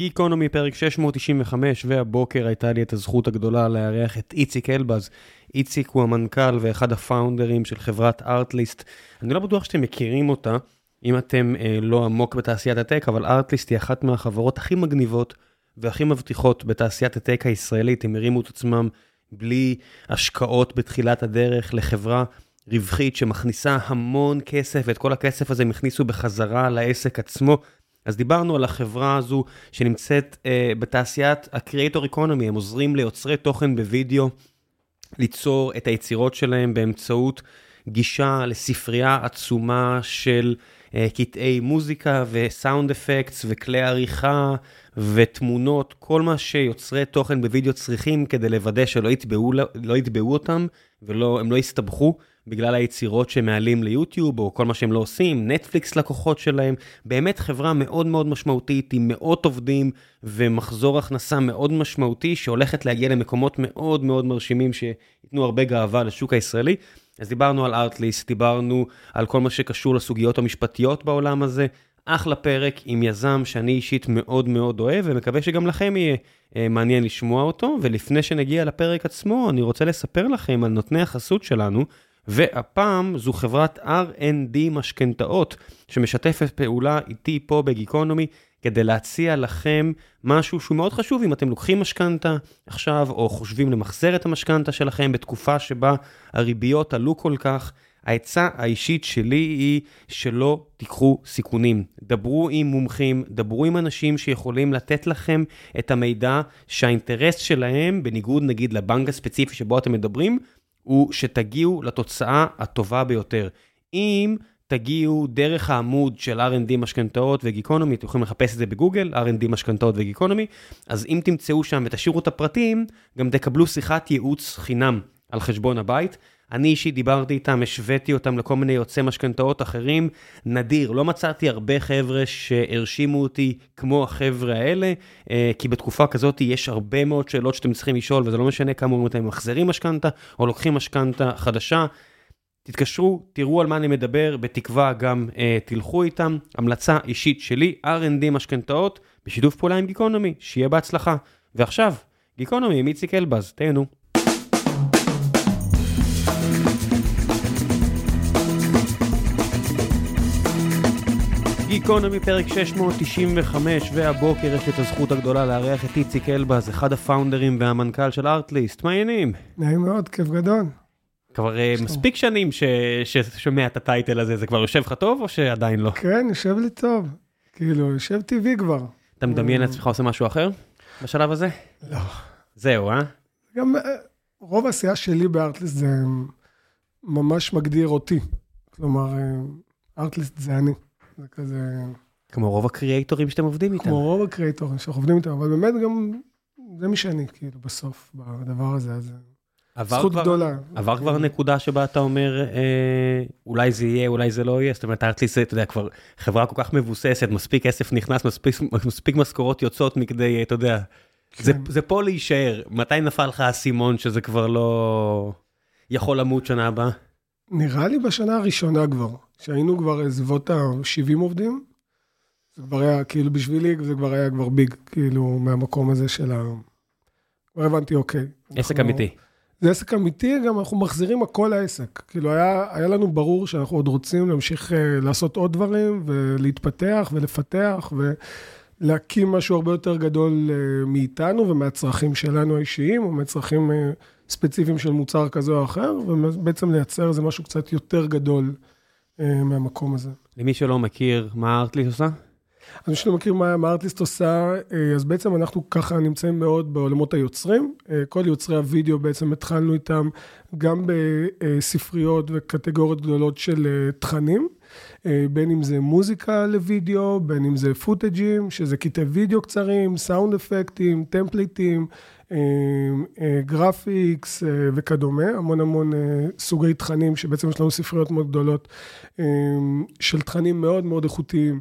גיקונומי פרק 695, והבוקר הייתה לי את הזכות הגדולה לארח את איציק אלבז. איציק הוא המנכ"ל ואחד הפאונדרים של חברת ארטליסט. אני לא בטוח שאתם מכירים אותה, אם אתם אה, לא עמוק בתעשיית הטק, אבל ארטליסט היא אחת מהחברות הכי מגניבות והכי מבטיחות בתעשיית הטק הישראלית. הם הרימו את עצמם בלי השקעות בתחילת הדרך לחברה רווחית שמכניסה המון כסף, ואת כל הכסף הזה הם הכניסו בחזרה לעסק עצמו. אז דיברנו על החברה הזו שנמצאת אה, בתעשיית ה-Creator Economy, הם עוזרים ליוצרי תוכן בווידאו ליצור את היצירות שלהם באמצעות גישה לספרייה עצומה של אה, קטעי מוזיקה וסאונד אפקטס וכלי עריכה ותמונות, כל מה שיוצרי תוכן בווידאו צריכים כדי לוודא שלא יתבעו, לא יתבעו אותם והם לא יסתבכו. בגלל היצירות שהם מעלים ליוטיוב, או כל מה שהם לא עושים, נטפליקס לקוחות שלהם, באמת חברה מאוד מאוד משמעותית, עם מאות עובדים ומחזור הכנסה מאוד משמעותי, שהולכת להגיע למקומות מאוד מאוד מרשימים, שייתנו הרבה גאווה לשוק הישראלי. אז דיברנו על ארטליסט, דיברנו על כל מה שקשור לסוגיות המשפטיות בעולם הזה. אחלה פרק עם יזם שאני אישית מאוד מאוד אוהב, ומקווה שגם לכם יהיה אה, מעניין לשמוע אותו. ולפני שנגיע לפרק עצמו, אני רוצה לספר לכם על נותני החסות שלנו. והפעם זו חברת R&D משכנתאות, שמשתפת פעולה איתי פה בגיקונומי, כדי להציע לכם משהו שהוא מאוד חשוב אם אתם לוקחים משכנתה עכשיו, או חושבים למחזר את המשכנתה שלכם בתקופה שבה הריביות עלו כל כך. העצה האישית שלי היא שלא תיקחו סיכונים. דברו עם מומחים, דברו עם אנשים שיכולים לתת לכם את המידע שהאינטרס שלהם, בניגוד נגיד לבנק הספציפי שבו אתם מדברים, הוא שתגיעו לתוצאה הטובה ביותר. אם תגיעו דרך העמוד של R&D משכנתאות וגיקונומי, אתם יכולים לחפש את זה בגוגל, R&D משכנתאות וגיקונומי, אז אם תמצאו שם ותשאירו את הפרטים, גם תקבלו שיחת ייעוץ חינם על חשבון הבית. אני אישית דיברתי איתם, השוויתי אותם לכל מיני יוצאי משכנתאות אחרים, נדיר, לא מצאתי הרבה חבר'ה שהרשימו אותי כמו החבר'ה האלה, אה, כי בתקופה כזאת יש הרבה מאוד שאלות שאתם צריכים לשאול, וזה לא משנה כמה אתם מחזירים משכנתה או לוקחים משכנתה חדשה. תתקשרו, תראו על מה אני מדבר, בתקווה גם אה, תלכו איתם. המלצה אישית שלי, R&D משכנתאות, בשיתוף פעולה עם גיקונומי, שיהיה בהצלחה. ועכשיו, גיקונומי עם איציק אלבז, תהנו. גיקונומי פרק 695, והבוקר יש לי את הזכות הגדולה לארח את איציק אלבז, אחד הפאונדרים והמנכ"ל של ארטליסט. מה העניינים? נעים מאוד, כיף גדול. כבר אה, מספיק שנים ששומע את הטייטל הזה, זה כבר יושב לך טוב או שעדיין לא? כן, יושב לי טוב. כאילו, יושב טבעי כבר. אתה מדמיין לעצמך עושה משהו אחר בשלב הזה? לא. זהו, אה? גם אה, רוב העשייה שלי בארטליסט זה ממש מגדיר אותי. כלומר, אה, ארטליסט זה אני. זה כזה... כמו רוב הקריאייטורים שאתם עובדים איתם. כמו רוב הקריאייטורים שאנחנו עובדים איתם, אבל באמת גם, זה מי שאני, כאילו, בסוף, בדבר הזה, אז זכות כבר, גדולה. עבר כבר נקודה שבה אתה אומר, אה, אולי זה יהיה, אולי זה לא יהיה, זאת אומרת, ארטליסט, אתה יודע, כבר חברה כל כך מבוססת, מספיק כסף נכנס, מספיק, מספיק משכורות יוצאות מכדי, אתה יודע, כן. זה, זה פה להישאר. מתי נפל לך האסימון שזה כבר לא יכול למות שנה הבאה? נראה לי בשנה הראשונה כבר. כשהיינו כבר סביבות ה-70 עובדים, זה כבר היה, כאילו בשבילי, זה כבר היה כבר ביג, כאילו, מהמקום הזה של ה... כבר הבנתי, אוקיי. עסק אנחנו... אמיתי. זה עסק אמיתי, גם אנחנו מחזירים הכל לעסק. כאילו, היה, היה לנו ברור שאנחנו עוד רוצים להמשיך uh, לעשות עוד דברים, ולהתפתח ולפתח, ולהקים משהו הרבה יותר גדול uh, מאיתנו ומהצרכים שלנו האישיים, או מהצרכים uh, ספציפיים של מוצר כזה או אחר, ובעצם לייצר איזה משהו קצת יותר גדול. אה, מהמקום הזה. למי שלא מכיר, מה ארטליסט עושה? אז מי שלא מכיר מה, מה ארטליסט עושה, אה, אז בעצם אנחנו ככה נמצאים מאוד בעולמות היוצרים. אה, כל יוצרי הוידאו בעצם התחלנו איתם גם בספריות וקטגוריות גדולות של תכנים. בין אם זה מוזיקה לוידאו, בין אם זה footage ים, שזה קטעי וידאו קצרים, סאונד אפקטים, template ים, graphics וכדומה, המון המון סוגי תכנים שבעצם יש לנו ספריות מאוד גדולות של תכנים מאוד מאוד איכותיים,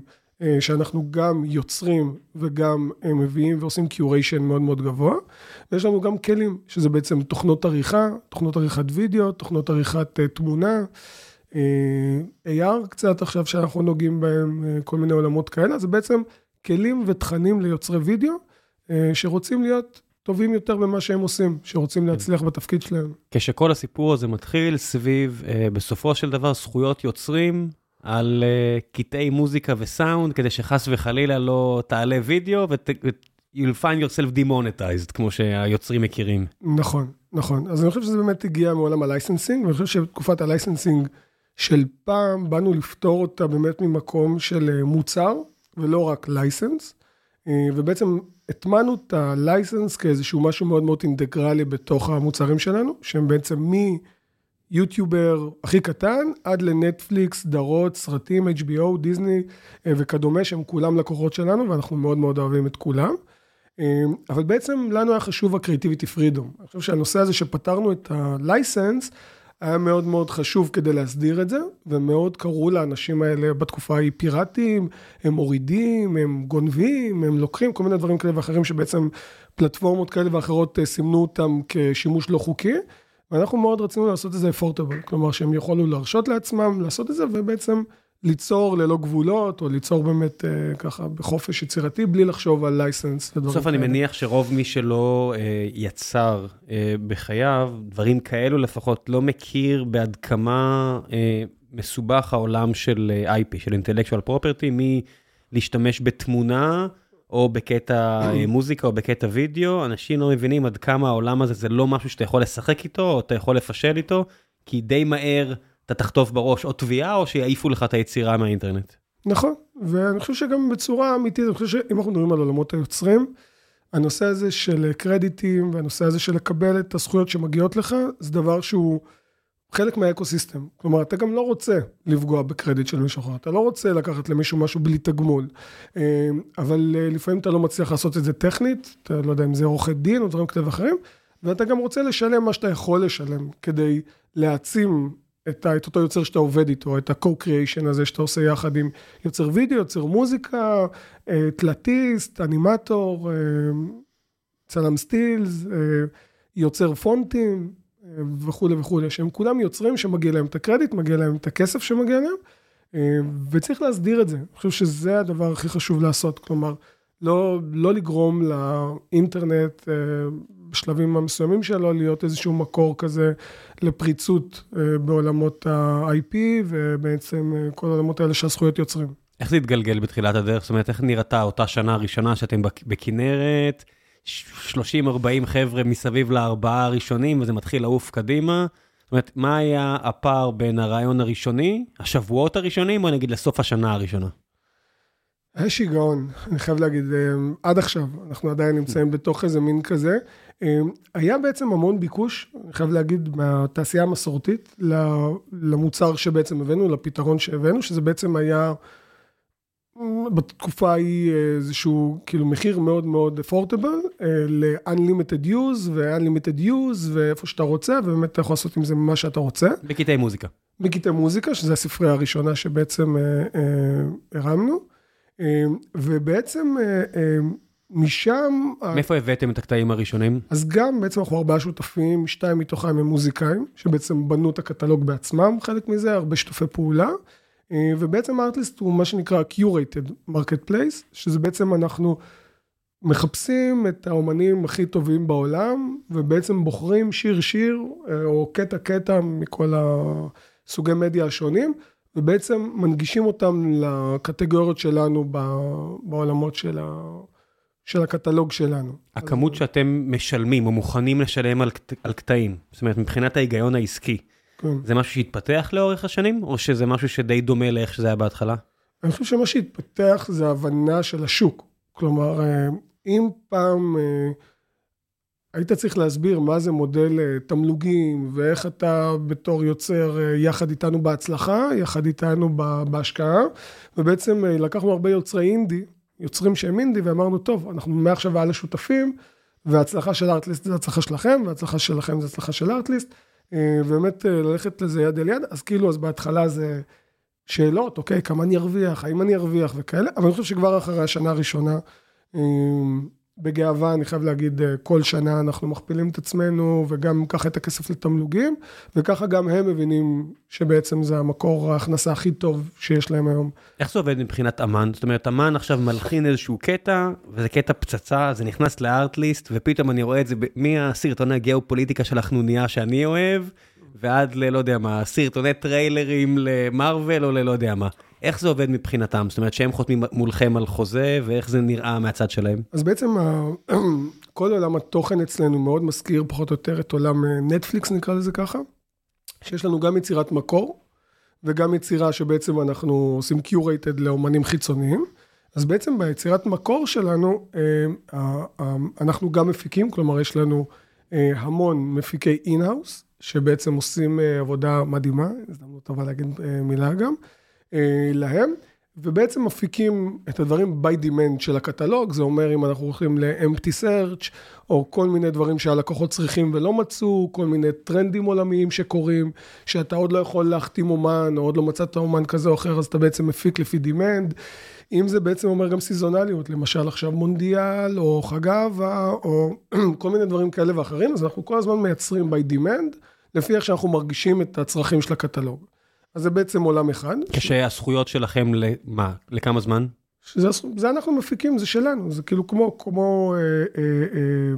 שאנחנו גם יוצרים וגם מביאים ועושים קיוריישן מאוד מאוד גבוה. ויש לנו גם כלים, שזה בעצם תוכנות עריכה, תוכנות עריכת וידאו, תוכנות עריכת תמונה. AR קצת עכשיו שאנחנו נוגעים בהם, כל מיני עולמות כאלה, זה בעצם כלים ותכנים ליוצרי וידאו, אה, שרוצים להיות טובים יותר במה שהם עושים, שרוצים להצליח בתפקיד שלהם. כשכל הסיפור הזה מתחיל סביב, אה, בסופו של דבר, זכויות יוצרים על אה, קטעי מוזיקה וסאונד, כדי שחס וחלילה לא תעלה וידאו ות... you'll find yourself demonetized, כמו שהיוצרים מכירים. נכון, נכון. אז אני חושב שזה באמת הגיע מעולם ה licensing, ואני חושב שתקופת ה licensing של פעם, באנו לפתור אותה באמת ממקום של אה, מוצר, ולא רק לייסנס, ובעצם הטמענו את הלייסנס כאיזשהו משהו מאוד מאוד אינטגרלי בתוך המוצרים שלנו, שהם בעצם מיוטיובר הכי קטן עד לנטפליקס, סדרות, סרטים, HBO, דיסני אה, וכדומה, שהם כולם לקוחות שלנו, ואנחנו מאוד מאוד אוהבים את כולם. אה, אבל בעצם לנו היה חשוב הקריאיטיביטי פרידום. אני חושב שהנושא הזה שפתרנו את הלייסנס, היה מאוד מאוד חשוב כדי להסדיר את זה, ומאוד קראו לאנשים האלה בתקופה ההיא פיראטים, הם מורידים, הם גונבים, הם לוקחים כל מיני דברים כאלה ואחרים שבעצם פלטפורמות כאלה ואחרות אה, סימנו אותם כשימוש לא חוקי, ואנחנו מאוד רצינו לעשות את זה אפורטבל, כלומר שהם יכולו להרשות לעצמם לעשות את זה, ובעצם ליצור ללא גבולות, או ליצור באמת אה, ככה בחופש יצירתי, בלי לחשוב על לייסנס ודברים כאלה. בסוף אני מניח שרוב מי שלא אה, יצר אה, בחייו, דברים כאלו לפחות, לא מכיר בעד כמה אה, מסובך העולם של אה, IP, של intellectual property, מלהשתמש בתמונה, או בקטע אה, מוזיקה או בקטע וידאו, אנשים לא מבינים עד כמה העולם הזה זה לא משהו שאתה יכול לשחק איתו, או אתה יכול לפשל איתו, כי די מהר... אתה תחטוף בראש או תביעה, או שיעיפו לך את היצירה מהאינטרנט. נכון, ואני חושב שגם בצורה אמיתית, אני חושב שאם אנחנו מדברים על עולמות היוצרים, הנושא הזה של קרדיטים והנושא הזה של לקבל את הזכויות שמגיעות לך, זה דבר שהוא חלק מהאקוסיסטם. כלומר, אתה גם לא רוצה לפגוע בקרדיט של מישהו אחר, אתה לא רוצה לקחת למישהו משהו בלי תגמול. אה, אבל אה, לפעמים אתה לא מצליח לעשות את זה טכנית, אתה לא יודע אם זה עורכי דין או דברים כאלה ואחרים, ואתה גם רוצה לשלם מה שאתה יכול לשלם כדי להעצים את, את אותו יוצר שאתה עובד איתו, את ה-co-creation הזה שאתה עושה יחד עם יוצר וידאו, יוצר מוזיקה, אה, תלתיסט, אנימטור, אה, צלם סטילס, אה, יוצר פונטים וכולי וכולי, שהם כולם יוצרים שמגיע להם את הקרדיט, מגיע להם את הכסף שמגיע להם, וצריך להסדיר את זה. אני חושב שזה הדבר הכי חשוב לעשות, כלומר, לא, לא לגרום לאינטרנט בשלבים המסוימים שלו, להיות איזשהו מקור כזה לפריצות אה, בעולמות ה-IP, ובעצם אה, כל העולמות האלה שהזכויות יוצרים. איך זה התגלגל בתחילת הדרך? זאת אומרת, איך נראתה אותה שנה הראשונה שאתם בכנרת, 30-40 חבר'ה מסביב לארבעה הראשונים, וזה מתחיל לעוף קדימה? זאת אומרת, מה היה הפער בין הרעיון הראשוני, השבועות הראשונים, או נגיד לסוף השנה הראשונה? היה שיגעון, אני חייב להגיד, אה, עד עכשיו, אנחנו עדיין נמצאים בתוך איזה מין כזה. אה, היה בעצם המון ביקוש, אני חייב להגיד, מהתעשייה המסורתית למוצר שבעצם הבאנו, לפתרון שהבאנו, שזה בעצם היה בתקופה ההיא איזשהו כאילו מחיר מאוד מאוד אפורטבל ל-unlimited use ו-unlimited use ואיפה שאתה רוצה, ובאמת אתה יכול לעשות עם זה מה שאתה רוצה. בקטעי מוזיקה. בקטעי מוזיקה, שזה הספרייה הראשונה שבעצם אה, אה, הרמנו. אה, ובעצם אה, אה, משם... מאיפה הבאתם את הקטעים הראשונים? אז גם בעצם אנחנו ארבעה שותפים, שתיים מתוכם הם מוזיקאים, שבעצם בנו את הקטלוג בעצמם, חלק מזה, הרבה שיתופי פעולה. ובעצם ארטליסט הוא מה שנקרא Curated Marketplace, שזה בעצם אנחנו מחפשים את האומנים הכי טובים בעולם, ובעצם בוחרים שיר שיר, או קטע קטע מכל הסוגי מדיה השונים, ובעצם מנגישים אותם לקטגוריות שלנו בעולמות של, ה... של הקטלוג שלנו. הכמות אז... שאתם משלמים או מוכנים לשלם על, על קטעים, זאת אומרת, מבחינת ההיגיון העסקי, כן. זה משהו שהתפתח לאורך השנים, או שזה משהו שדי דומה לאיך שזה היה בהתחלה? אני חושב שמה שהתפתח זה הבנה של השוק. כלומר, אה, אם פעם אה, היית צריך להסביר מה זה מודל אה, תמלוגים, ואיך אתה בתור יוצר אה, יחד איתנו בהצלחה, יחד איתנו בהשקעה, ובעצם אה, לקחנו הרבה יוצרי אינדי, יוצרים שהם אינדי, ואמרנו, טוב, אנחנו מעכשיו ועל השותפים, וההצלחה של ארטליסט זה הצלחה שלכם, וההצלחה שלכם זה הצלחה של ארטליסט, ובאמת ללכת לזה יד אל יד, אז כאילו, אז בהתחלה זה שאלות, אוקיי, כמה אני ארוויח, האם אני ארוויח? וכאלה, אבל אני חושב שכבר אחרי השנה הראשונה, בגאווה, אני חייב להגיד, אה, כל שנה אנחנו מכפילים את עצמנו, וגם ככה את הכסף לתמלוגים, וככה גם הם מבינים שבעצם זה המקור ההכנסה הכי טוב שיש להם היום. איך זה עובד מבחינת אמן? זאת אומרת, אמן עכשיו מלחין איזשהו קטע, וזה קטע פצצה, זה נכנס לארטליסט, ופתאום אני רואה את זה מהסרטוני הגיאופוליטיקה של החנוניה שאני אוהב, ועד ללא יודע מה, סרטוני טריילרים ל Marvel או ללא יודע מה. איך זה עובד מבחינתם? זאת אומרת שהם חותמים מולכם על חוזה, ואיך זה נראה מהצד שלהם? אז בעצם כל עולם התוכן אצלנו מאוד מזכיר פחות או יותר את עולם נטפליקס, נקרא לזה ככה, שיש לנו גם יצירת מקור, וגם יצירה שבעצם אנחנו עושים curated לאומנים חיצוניים. אז בעצם ביצירת מקור שלנו, אה, אנחנו גם מפיקים, כלומר יש לנו אה, המון מפיקי in-house, שבעצם עושים אה, עבודה מדהימה, הזדמנות טובה להגיד מילה גם. אה, להם, ובעצם מפיקים את הדברים by demand של הקטלוג, זה אומר אם אנחנו הולכים ל-empty search, או כל מיני דברים שהלקוחות צריכים ולא מצאו, כל מיני טרנדים עולמיים שקורים, שאתה עוד לא יכול להחתים אומן, או עוד לא מצאת אומן כזה או אחר, אז אתה בעצם מפיק לפי demand. אם זה בעצם אומר גם סיזונליות, למשל עכשיו מונדיאל, או חג אהבה, או כל מיני דברים כאלה ואחרים, אז אנחנו כל הזמן מייצרים by demand, לפי איך שאנחנו מרגישים את הצרכים של הקטלוג. אז זה בעצם עולם אחד. כשהזכויות שלכם, למה? לכמה זמן? שזה, זה אנחנו מפיקים, זה שלנו, זה כאילו כמו, כמו אה, אה, אה,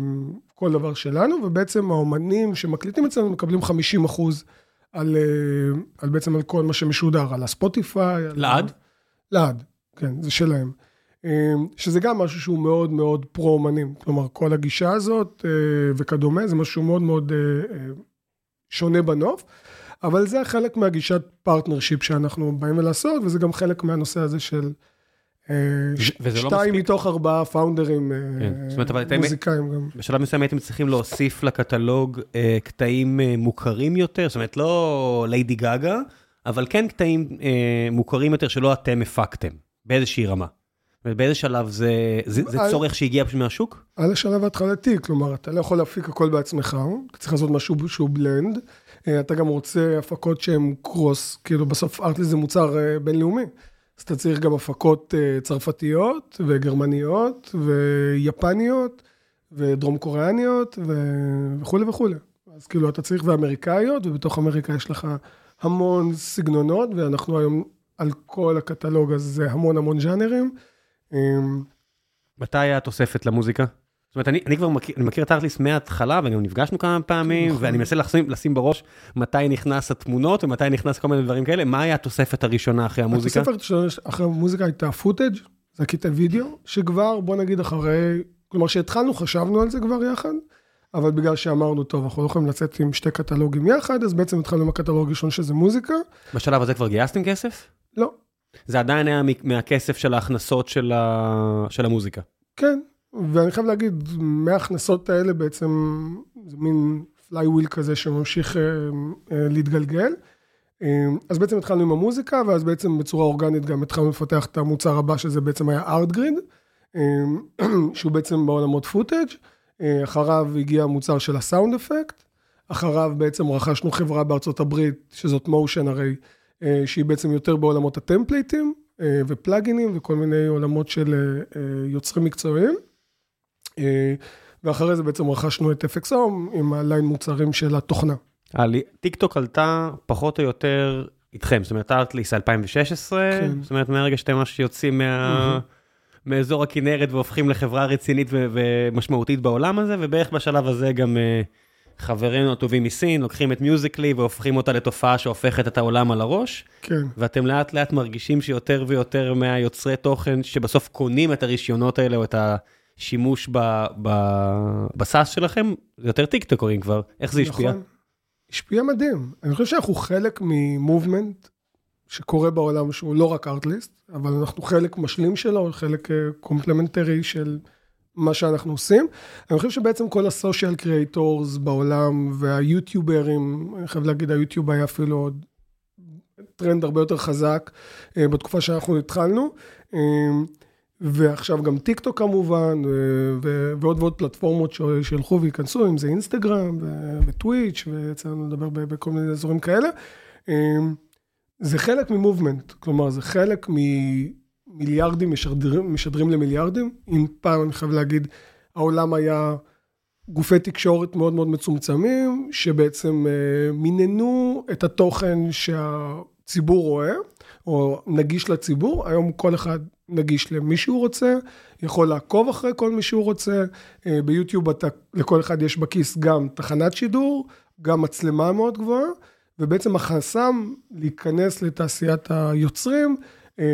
כל דבר שלנו, ובעצם האומנים שמקליטים אצלנו מקבלים 50 אחוז על, אה, על בעצם על כל מה שמשודר, על הספוטיפיי. לעד? לעד, כן, זה שלהם. אה, שזה גם משהו שהוא מאוד מאוד פרו-אומנים, כלומר כל הגישה הזאת אה, וכדומה, זה משהו מאוד מאוד אה, אה, שונה בנוף. אבל זה חלק מהגישת partnership שאנחנו באים לעשות, וזה גם חלק מהנושא הזה של אה, לא שתיים מתוך ארבעה founder ים אה, כן. מוזיקאים גם. בשלב מסוים הייתם צריכים להוסיף לקטלוג אה, קטעים מוכרים יותר, זאת אומרת לא ליידי גאגה, אבל כן קטעים מוכרים יותר שלא אתם הפקתם, באיזושהי רמה. ובאיזה שלב זה, זה, זה צורך שהגיע פשוט מהשוק? על השלב ההתחלתי, כלומר, אתה לא יכול להפיק הכל בעצמך, אתה צריך לעשות משהו שהוא בלנד, אתה גם רוצה הפקות שהן קרוס, כאילו בסוף ארטלי זה מוצר אה, בינלאומי. אז אתה צריך גם הפקות אה, צרפתיות וגרמניות ויפניות ודרום קוריאניות וכולי וכולי. אז כאילו אתה צריך ואמריקאיות, ובתוך אמריקה יש לך המון סגנונות, ואנחנו היום על כל הקטלוג הזה המון המון ז'אנרים. מתי היה התוספת למוזיקה? זאת אומרת, אני, אני כבר מכיר, אני מכיר את ארטליסט מההתחלה, וגם נפגשנו כמה פעמים, נכון. ואני מנסה לשים, לשים בראש מתי נכנס התמונות ומתי נכנס כל מיני דברים כאלה. מה היה התוספת הראשונה אחרי המוזיקה? התוספת הראשונה אחרי המוזיקה הייתה פוטאג', זה קטעי וידאו, שכבר, בוא נגיד אחרי, כלומר שהתחלנו, חשבנו על זה כבר יחד, אבל בגלל שאמרנו, טוב, אנחנו לא יכולים לצאת עם שתי קטלוגים יחד, אז בעצם התחלנו עם הקטלוג הראשון שזה מוזיקה. בשלב הזה כבר גייסתם כסף? לא. זה עדיין היה מהכסף של ההכנסות של, ה... של המוזיקה. כן, ואני חייב להגיד, מההכנסות האלה בעצם, זה מין flywheel כזה שממשיך אה, אה, להתגלגל. אה, אז בעצם התחלנו עם המוזיקה, ואז בעצם בצורה אורגנית גם התחלנו לפתח את המוצר הבא, שזה בעצם היה ארטגריד, שהוא בעצם בעולמות footage. אחריו הגיע המוצר של ה sound effect, אחריו בעצם רכשנו חברה בארצות הברית, שזאת Motion Array, שהיא בעצם יותר בעולמות הטמפליטים ו plugins וכל מיני עולמות של יוצרים מקצועיים. אה, ואחרי זה בעצם רכשנו את FXhome עם הליין מוצרים של התוכנה. טיק טוק עלתה פחות או יותר איתכם, זאת אומרת ארטליסט 2016, כן. זאת אומרת מהרגע שאתם ממש יוצאים מה... מאזור הכנרת והופכים לחברה רצינית ומשמעותית בעולם הזה, ובערך בשלב הזה גם uh, חברינו הטובים מסין לוקחים את Musical.ly והופכים אותה לתופעה שהופכת את העולם על הראש. כן. ואתם לאט לאט מרגישים שיותר ויותר מהיוצרי תוכן שבסוף קונים את הרישיונות האלה או את ה... שימוש ב SaaS שלכם, יותר טיקטוקרים כבר, איך זה השפיע? נכון, השפיע מדהים. אני חושב שאנחנו חלק מ movement שקורה בעולם שהוא לא רק ארטליסט, אבל אנחנו חלק משלים שלו, חלק complementary של מה שאנחנו עושים. אני חושב שבעצם כל ה social creators בעולם והיוטיוברים, אני חייב להגיד, היוטיוב היה אפילו עוד טרנד הרבה יותר חזק אה, בתקופה שאנחנו התחלנו. אה, ועכשיו גם טיק טוק כמובן, ועוד ועוד פלטפורמות שילכו וייכנסו, אם זה אינסטגרם וטוויץ', ויצא לנו לדבר בכל מיני אזורים כאלה. אמ, זה חלק ממובמנט, כלומר זה חלק ממיליארדים משדרים, משדרים למיליארדים. אם פעם אני חייב להגיד, העולם היה גופי תקשורת מאוד מאוד מצומצמים, שבעצם אה, מיננו את התוכן שהציבור רואה, או נגיש לציבור. היום כל אחד נגיש למי שהוא רוצה, יכול לעקוב אחרי כל מי שהוא רוצה. אה, ביוטיוב אתה, לכל אחד יש בכיס גם תחנת שידור, גם מצלמה מאוד גבוהה, ובעצם החסם להיכנס לתעשיית היוצרים, אה,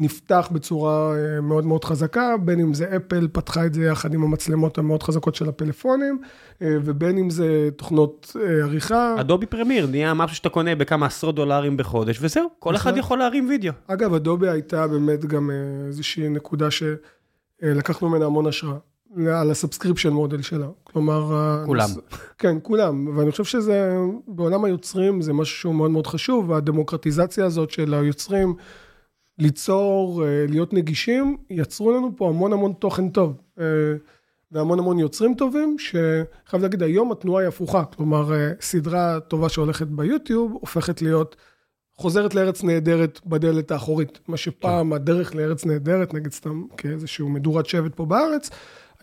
נפתח בצורה אה, מאוד מאוד חזקה, בין אם זה אפל פתחה את זה יחד עם המצלמות המאוד חזקות של הפלאפונים, אה, ובין אם זה תוכנות אה, עריכה. אדובי פרמייר נהיה משהו שאתה קונה בכמה עשרות דולרים בחודש, וזהו, כל אחד יכול להרים וידאו. אגב, אדובי הייתה באמת גם איזושהי נקודה שלקחנו ממנה המון השראה. על ה subscription model שלה, כלומר... כולם. כן, כולם, ואני חושב שזה, בעולם היוצרים זה משהו שהוא מאוד מאוד חשוב, והדמוקרטיזציה הזאת של היוצרים, ליצור, אה, להיות נגישים, יצרו לנו פה המון המון תוכן טוב. אה, והמון המון יוצרים טובים, שחייב להגיד, היום התנועה היא הפוכה. כלומר, אה, סדרה טובה שהולכת ביוטיוב, הופכת להיות, חוזרת לארץ נהדרת בדלת האחורית. מה שפעם כן. הדרך לארץ נהדרת, נגיד סתם כאיזשהו מדורת שבט פה בארץ,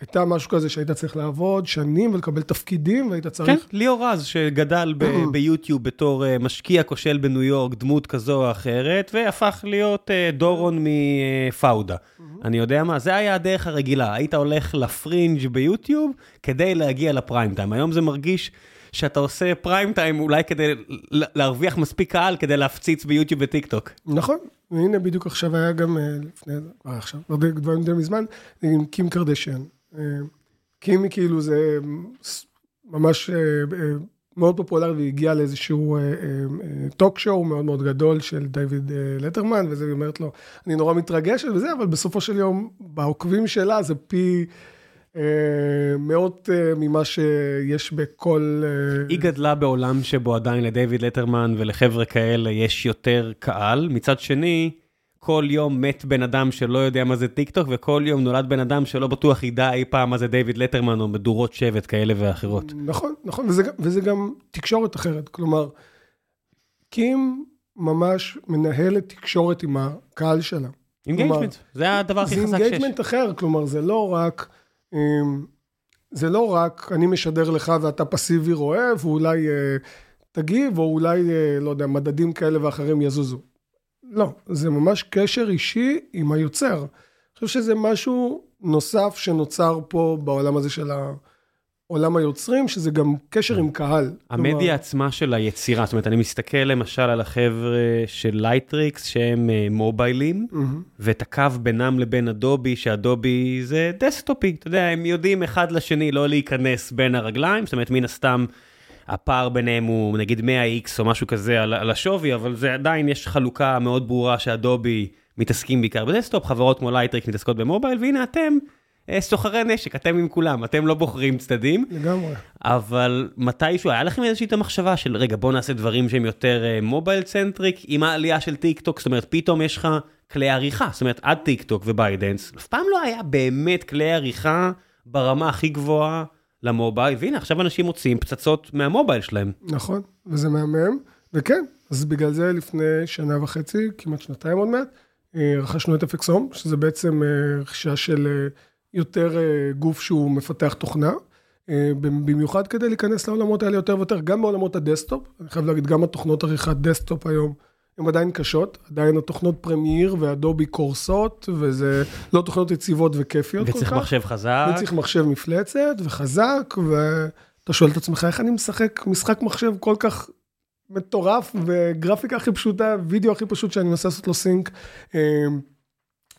הייתה משהו כזה שהיית צריך לעבוד שנים ולקבל תפקידים והיית צריך... כן, ליאור רז שגדל ביוטיוב בתור אה, משקיע כושל בניו יורק, דמות כזו או אחרת, והפך להיות אה, דורון מפאודה. אני יודע מה, זה היה הדרך הרגילה, היית הולך לפרינג' ביוטיוב כדי להגיע ל prime time. היום זה מרגיש שאתה עושה prime time אולי כדי להרוויח מספיק קהל כדי להפציץ ביוטיוב וטיק טוק. נכון, והנה בדיוק עכשיו היה גם, אה, לפני, כבר עכשיו, דברים די מזמן, עם קים קרדשן. קימי כאילו זה ממש אה, אה, מאוד פופולרי והגיע לאיזשהו talk אה, show מאוד מאוד גדול של דיוויד לטרמן, וזה היא אומרת לו, אני נורא מתרגשת וזה, אבל בסופו של יום, בעוקבים שלה זה פי... מאות ממה שיש בכל... היא גדלה בעולם שבו עדיין לדיוויד לטרמן ולחבר'ה כאלה יש יותר קהל. מצד שני, כל יום מת בן אדם שלא יודע מה זה טיק טוק, וכל יום נולד בן אדם שלא בטוח ידע אי פעם מה זה דיוויד לטרמן או מדורות שבט כאלה ואחרות. נכון, נכון, וזה, וזה גם תקשורת אחרת. כלומר, קים ממש מנהלת תקשורת עם הקהל שלה. engagement, זה הדבר הכי חזק שיש. זה engagement אחר, כלומר, זה לא רק... אמ, זה לא רק אני משדר לך ואתה פסיבי רואה, ואולי אה, תגיב, או אולי, אה, לא יודע, מדדים כאלה ואחרים יזוזו. לא, זה ממש קשר אישי עם היוצר. אני חושב שזה משהו נוסף שנוצר פה בעולם הזה של עולם היוצרים, שזה גם קשר עם קהל. המדיה כלומר... עצמה של היצירה, זאת אומרת, אני מסתכל למשל על החבר'ה של לייטריקס, שהם uh, מוביילים, mm-hmm. ואת הקו בינם לבין אדובי, שאדובי זה desktop, אתה יודע, הם יודעים אחד לשני לא להיכנס בין הרגליים, זאת אומרת, מן הסתם... הפער ביניהם הוא נגיד 100x או משהו כזה על, על השווי, אבל זה עדיין יש חלוקה מאוד ברורה שאדובי מתעסקים בעיקר ב desktop, חברות כמו לייטריקס מתעסקות ב mobile, והנה אתם אה, סוחרי נשק, אתם עם כולם, אתם לא בוחרים צדדים. לגמרי. אבל מתישהו, היה לכם איזושהי מחשבה של רגע בוא נעשה דברים שהם יותר mobile uh, centric עם העלייה של טיק טוק, זאת אומרת פתאום יש לך כלי עריכה, זאת אומרת עד טיק טוק ובייטדאנס, אף פעם לא היה באמת כלי עריכה ברמה הכי גבוהה. ל mobile, והנה עכשיו אנשים מוצאים פצצות מה mobile שלהם. נכון, וזה מהמם, וכן, אז בגלל זה לפני שנה וחצי, כמעט שנתיים עוד מעט, אה, רכשנו את FXhome, שזה בעצם אה, רכישה של אה, יותר גוף שהוא מפתח תוכנה, במיוחד כדי להיכנס לעולמות האלה יותר ויותר, גם בעולמות ה desktop, אני חייב להגיד, גם התוכנות עריכת desktop היום. הן עדיין קשות, עדיין התוכנות פרמייר ואדובי קורסות, וזה לא תוכנות יציבות וכיפיות כל כך. וצריך מחשב חזק. וצריך מחשב מפלצת וחזק, ואתה שואל את עצמך, איך אני משחק משחק מחשב כל כך מטורף, וגרפיקה הכי פשוטה, וידאו הכי פשוט שאני מנסה לעשות לו sync. אה,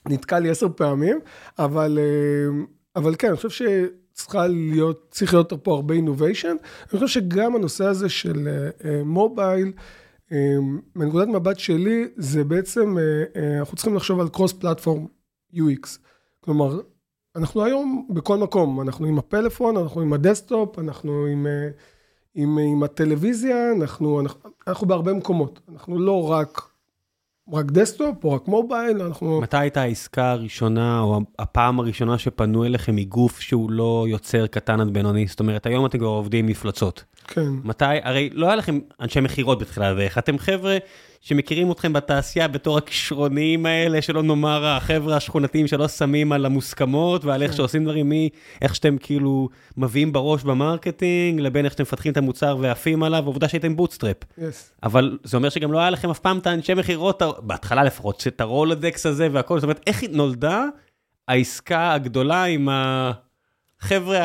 נתקע לי עשר פעמים, אבל, אה, אבל כן, אני חושב שצריכה להיות, צריך להיות פה הרבה innovation. אני חושב שגם הנושא הזה של mobile, uh, אמ, מנקודת מבט שלי, זה בעצם, אה, אה, אנחנו צריכים לחשוב על cross platform UX. כלומר, אנחנו היום בכל מקום, אנחנו עם הפלאפון, אנחנו עם ה desktop, אנחנו עם, אה, עם, עם הטלוויזיה, אנחנו, אנחנו, אנחנו בהרבה מקומות. אנחנו לא רק רק desktop או רק mobile, אנחנו... מתי הייתה העסקה הראשונה או הפעם הראשונה שפנו אליכם מגוף שהוא לא יוצר קטן עד בינוני? זאת אומרת, היום אתם כבר עובדים מפלצות. כן. מתי, הרי לא היה לכם אנשי מכירות בתחילת הדרך, אתם חבר'ה שמכירים אתכם בתעשייה בתור הכישרוניים האלה, שלא נאמר החבר'ה השכונתיים שלא שמים על המוסכמות ועל איך כן. שעושים דברים, מאיך שאתם כאילו מביאים בראש ב marketing, לבין איך שאתם מפתחים את המוצר ועפים עליו, עובדה שהייתם bootstrap. Yes. אבל זה אומר שגם לא היה לכם אף פעם את האנשי מכירות, בהתחלה לפחות, שאת ה Rolodex הזה והכל, זאת אומרת, איך נולדה העסקה הגדולה עם החבר'ה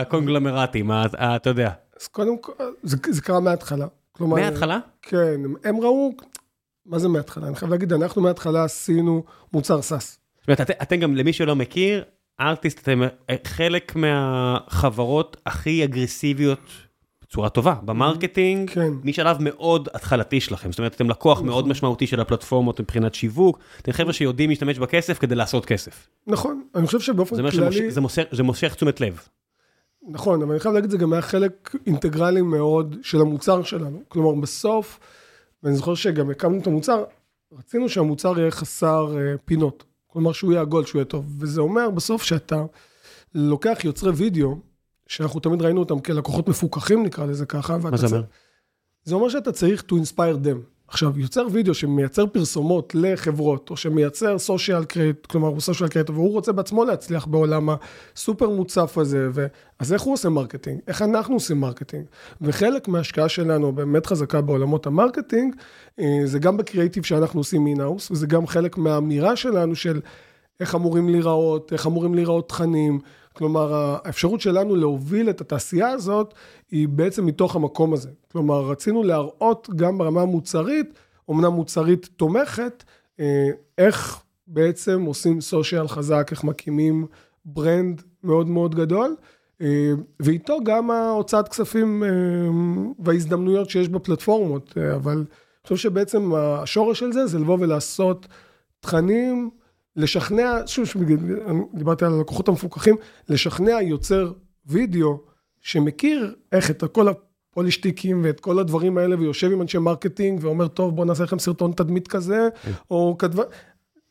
הקונגלומרטים, אתה יודע, אז קודם כל, זה, זה קרה מההתחלה. כלומר, מההתחלה? כן, הם, ראו, מה זה מההתחלה? אני חייב להגיד, אנחנו מההתחלה עשינו מוצר SaaS. זאת אומרת, את- אתם גם, למי שלא מכיר, ארטליסט, אתם אה, חלק מהחברות הכי אגרסיביות, בצורה טובה, ב marketing, כן. משלב מאוד התחלתי שלכם. זאת אומרת, אתם לקוח נכון. מאוד משמעותי של הפלטפורמות מבחינת שיווק, אתם חבר'ה שיודעים להשתמש בכסף כדי לעשות כסף. נכון, אני חושב שבאופן זה כללי... זה מושך- זה מושך תשומת לב. נכון, אבל אני חייב להגיד, זה גם היה חלק אינטגרלי מאוד של המוצר שלנו. כלומר, בסוף, ואני זוכר שגם הקמנו את המוצר, רצינו שהמוצר יהיה חסר אה, פינות. כלומר, שהוא יהיה עגול, שהוא יהיה טוב. וזה אומר בסוף שאתה לוקח יוצרי וידאו, שאנחנו תמיד ראינו אותם כלקוחות מפוקחים, נקרא לזה ככה. מה זה אומר? זה אומר שאתה צריך to inspire them. עכשיו, יוצר וידאו שמייצר פרסומות לחברות, או שמייצר social creator, כלומר הוא social creator, והוא רוצה בעצמו להצליח בעולם הסופר מוצף הזה, ו... אז איך הוא עושה marketing? איך אנחנו עושים marketing? וחלק מההשקעה שלנו באמת חזקה בעולמות ה marketing, אה, זה גם בקריאיטיב שאנחנו עושים in-house, וזה גם חלק מהאמירה שלנו של איך אמורים להיראות, איך אמורים להיראות תכנים. כלומר, האפשרות שלנו להוביל את התעשייה הזאת היא בעצם מתוך המקום הזה. כלומר, רצינו להראות גם ברמה המוצרית, אומנם מוצרית תומכת, אה, איך בעצם עושים סושיאל חזק, איך מקימים ברנד מאוד מאוד גדול, אה, ואיתו גם ההוצאת כספים אה, וההזדמנויות שיש בפלטפורמות, אבל אני חושב שבעצם השורש של זה זה לבוא ולעשות תכנים, לשכנע, שוב, שוב, דיברתי על הלקוחות המפוקחים, לשכנע יוצר וידאו שמכיר איך את כל הפוילישטיקים ואת כל הדברים האלה, ויושב עם אנשי marketing ואומר, טוב, בוא נעשה לכם סרטון תדמית כזה, או כתבה,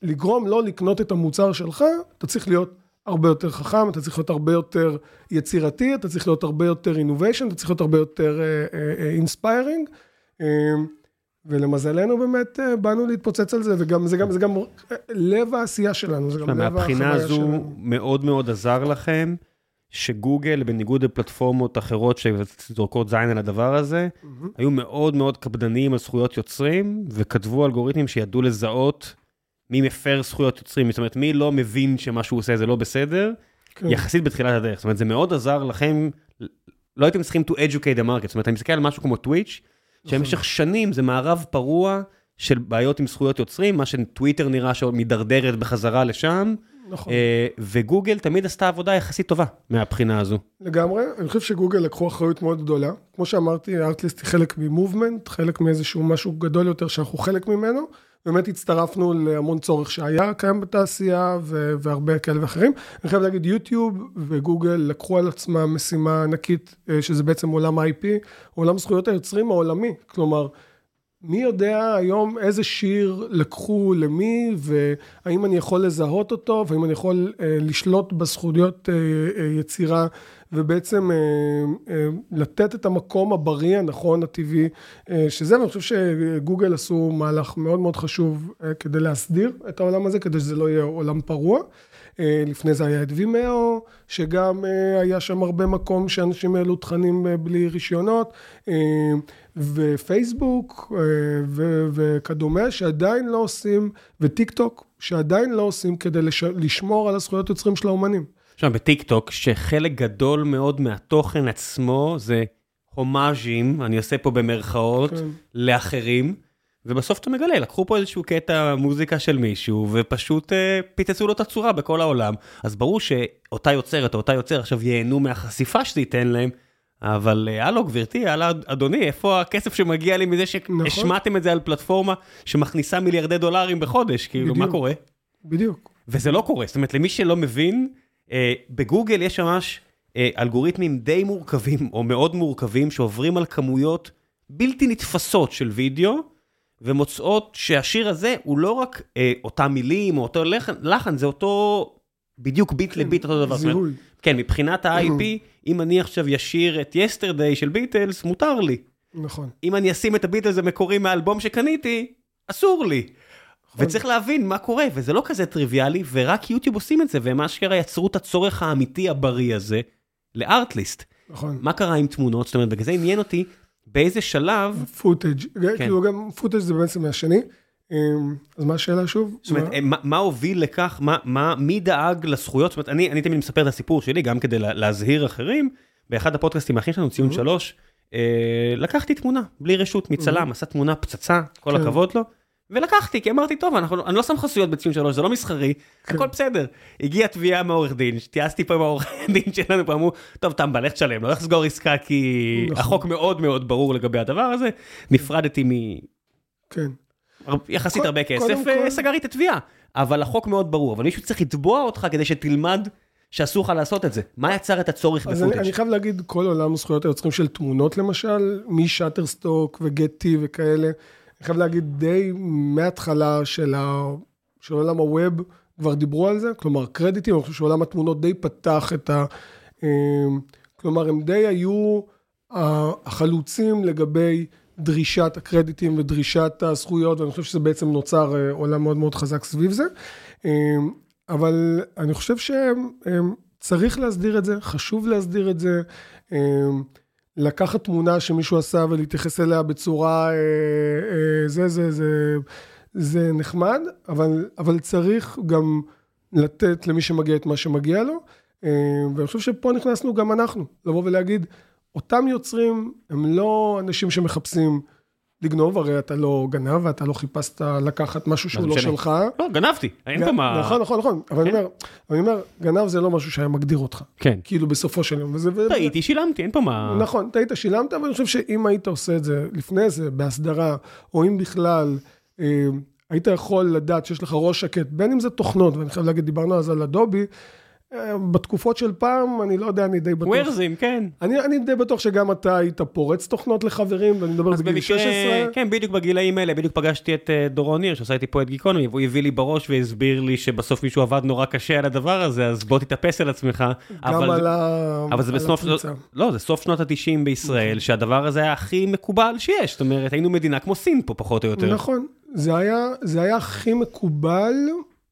לגרום לו לקנות את המוצר שלך, אתה צריך להיות הרבה יותר חכם, אתה צריך להיות הרבה יותר יצירתי, אתה צריך להיות הרבה יותר innovation, אתה צריך להיות הרבה יותר inspiring. Uh, uh, ולמזלנו באמת אה, באנו להתפוצץ על זה, וגם זה גם, זה גם לב העשייה שלנו, זה גם לב מהבחינה החוויה הזו שלנו. מאוד מאוד עזר לכם, שגוגל, בניגוד לפלטפורמות אחרות שזורקות זין על הדבר הזה, היו מאוד מאוד קפדניים על זכויות יוצרים, וכתבו אלגוריתמים שידעו לזהות מי מפר זכויות יוצרים, זאת אומרת, מי לא מבין שמה שהוא עושה זה לא בסדר, כן. יחסית בתחילת הדרך. זאת אומרת, זה מאוד עזר לכם, לא הייתם צריכים to educate the market, זאת אומרת, אני מסתכל על משהו כמו טוויץ', שבמשך שנים זה מערב פרוע של בעיות עם זכויות יוצרים, מה שטוויטר נראה שמידרדרת בחזרה לשם, נכון. אה, וגוגל תמיד עשתה עבודה יחסית טובה מהבחינה הזו. לגמרי, אני חושב שגוגל לקחו אחריות מאוד גדולה. כמו שאמרתי, הארטליסט היא חלק ממובמנט, חלק מאיזשהו משהו גדול יותר שאנחנו חלק ממנו. באמת הצטרפנו להמון צורך שהיה קיים בתעשייה ו- והרבה כאלה ואחרים. אני חייב להגיד, יוטיוב וגוגל לקחו על עצמם משימה ענקית, אה, שזה בעצם עולם ה-IP, עולם זכויות היוצרים העולמי. כלומר, מי יודע היום איזה שיר לקחו למי, והאם אני יכול לזהות אותו, והאם אני יכול אה, לשלוט בזכויות אה, אה, יצירה, ובעצם אה, אה, לתת את המקום הבריא, הנכון, הטבעי, אה, שזה, ואני חושב שגוגל עשו מהלך מאוד מאוד חשוב אה, כדי להסדיר את העולם הזה, כדי שזה לא יהיה עולם פרוע. אה, לפני זה היה את וימאו, שגם אה, היה שם הרבה מקום שאנשים העלו תכנים אה, בלי רישיונות, ופייסבוק אה, ו- וכדומה, שעדיין לא עושים, וטיק טוק, שעדיין לא עושים כדי לש- לשמור על הזכויות יוצרים של האומנים. עכשיו, בטיק טוק, שחלק גדול מאוד מהתוכן עצמו זה הומאז'ים, אני עושה פה במרכאות, כן. לאחרים, ובסוף אתה מגלה, לקחו פה איזשהו קטע מוזיקה של מישהו, ופשוט אה, פיצצו לו את הצורה בכל העולם. אז ברור שאותה יוצרת או אותה יוצר עכשיו ייהנו מהחשיפה שזה ייתן להם, אבל אה, הלו גברתי, הלו אדוני, איפה הכסף שמגיע לי מזה שהשמעתם את זה על פלטפורמה שמכניסה מיליארדי דולרים בחודש, כאילו, מה בדיוק. קורה? בדיוק. וזה לא קורה, זאת אומרת, למי שלא מבין, אה, בגוגל יש ממש אה, אלגוריתמים די מורכבים, או מאוד מורכבים, שעוברים על כמויות בלתי נתפסות של וידאו, ומוצאות שהשיר הזה הוא לא רק אה, אותם מילים, או אותו לחן, לחן, זה אותו, בדיוק ביט לביט אותו דבר. זאת אומרת, זיהוי. כן, מבחינת ה-IP, אם אני עכשיו ישיר את Yesterday של ביטלס, מותר לי. נכון. אם אני אשים את הביטלס המקורי מהאלבום שקניתי, אסור לי. וצריך להבין מה קורה, וזה לא כזה טריוויאלי, ורק יוטיוב עושים את זה, והם אשכרה יצרו את הצורך האמיתי הבריא הזה לארטליסט. נכון. מה קרה עם תמונות? זאת אומרת, בגלל זה עניין אותי באיזה שלב, footage, כן. כאילו גם footage זה בעצם מהשני. אמ, אז מה השאלה שוב? זאת אומרת, מה, מה הוביל לכך, מה, מה, מי דאג לזכויות? זאת אומרת, אני, אני תמיד מספר את הסיפור שלי, גם כדי לה, להזהיר אחרים. באחד הפודקאסטים האחרים שלנו, ציון שלוש, אה, לקחתי תמונה, בלי רשות, מצלם, עשה תמונה פצצה, כל כן. הכבוד לו. ולקחתי, כי אמרתי, טוב, אנחנו, אני לא שם חסויות בציון שלוש, זה לא מסחרי, הכל בסדר. הגיעה תביעה מעורך דין, שתיאסתי פה עם העורך דין שלנו, פה אמרו, טוב, טמבל, לך תשלם, לא לחסגור עסקה, כי נכון. החוק מאוד מאוד ברור לגבי הדבר הזה. נפרדתי כן. מיחסית קוד- הרבה כסף, כל- וסגרתי את התביעה. אבל החוק מאוד ברור, אבל מישהו צריך לתבוע אותך כדי שתלמד שאסור לך לעשות את זה. מה יצר את הצורך אז אני, אני ב footage? חייב להגיד, כל עולם זכויות היוצרים של תמונות למשל, מ Shutterstock ו Getty וכאלה, אני חייב להגיד, די מההתחלה של, ה, של עולם ה web, כבר דיברו על זה, כלומר קרדיטים, אני חושב שעולם התמונות די פתח את ה... אמ, כלומר, הם די היו ה- החלוצים לגבי דרישת הקרדיטים ודרישת הזכויות, ואני חושב שזה בעצם נוצר אה, עולם מאוד מאוד חזק סביב זה. אמ, אבל אני חושב שצריך להסדיר את זה, חשוב להסדיר את זה. אמ, לקחת תמונה שמישהו עשה ולהתייחס אליה בצורה, אה, אה, זה, זה, זה, זה נחמד, אבל, אבל צריך גם לתת למי שמגיע את מה שמגיע לו. אה, ואני חושב שפה נכנסנו גם אנחנו, לבוא ולהגיד, אותם יוצרים הם לא אנשים שמחפשים לגנוב, הרי אתה לא גנב ואתה לא חיפשת לקחת משהו שהוא לא? שלך. לא, גנבתי, אין פה מה... נכון, נכון, נכון, אבל אני כן. אומר, אני אומר, גנב זה לא משהו שהיה מגדיר אותך, כן. כאילו בסופו של יום. טעיתי, שילמתי, אין פה מה... נכון, טעית, שילמת, אבל אני חושב שאם היית עושה את זה לפני זה, בהסדרה, או אם בכלל, אה, היית יכול לדעת שיש לך ראש שקט, בין אם זה תוכנות, ואני חייב להגיד, דיברנו אז על אדובי, בתקופות של פעם, אני לא יודע, אני די בטוח. ווירזים, כן. אני, אני די בטוח שגם אתה היית פורץ תוכנות לחברים, ואני מדבר בגיל במקרה, 16. כן, בדיוק בגילאים האלה, בדיוק פגשתי את אה, דורון ניר, שעשה איתי פה את גיקונומי, והוא הביא לי בראש והסביר לי שבסוף מישהו עבד נורא קשה על הדבר הזה, אז בוא תתאפס על עצמך. גם אבל- על, ה... אבל זה בסוף, הפריצה. לא, זה סוף שנות ה-90 בישראל, שהדבר הזה היה הכי מקובל שיש, זאת אומרת, היינו מדינה כמו סין פה, פחות או יותר. נכון, זה היה, זה היה הכי מקובל,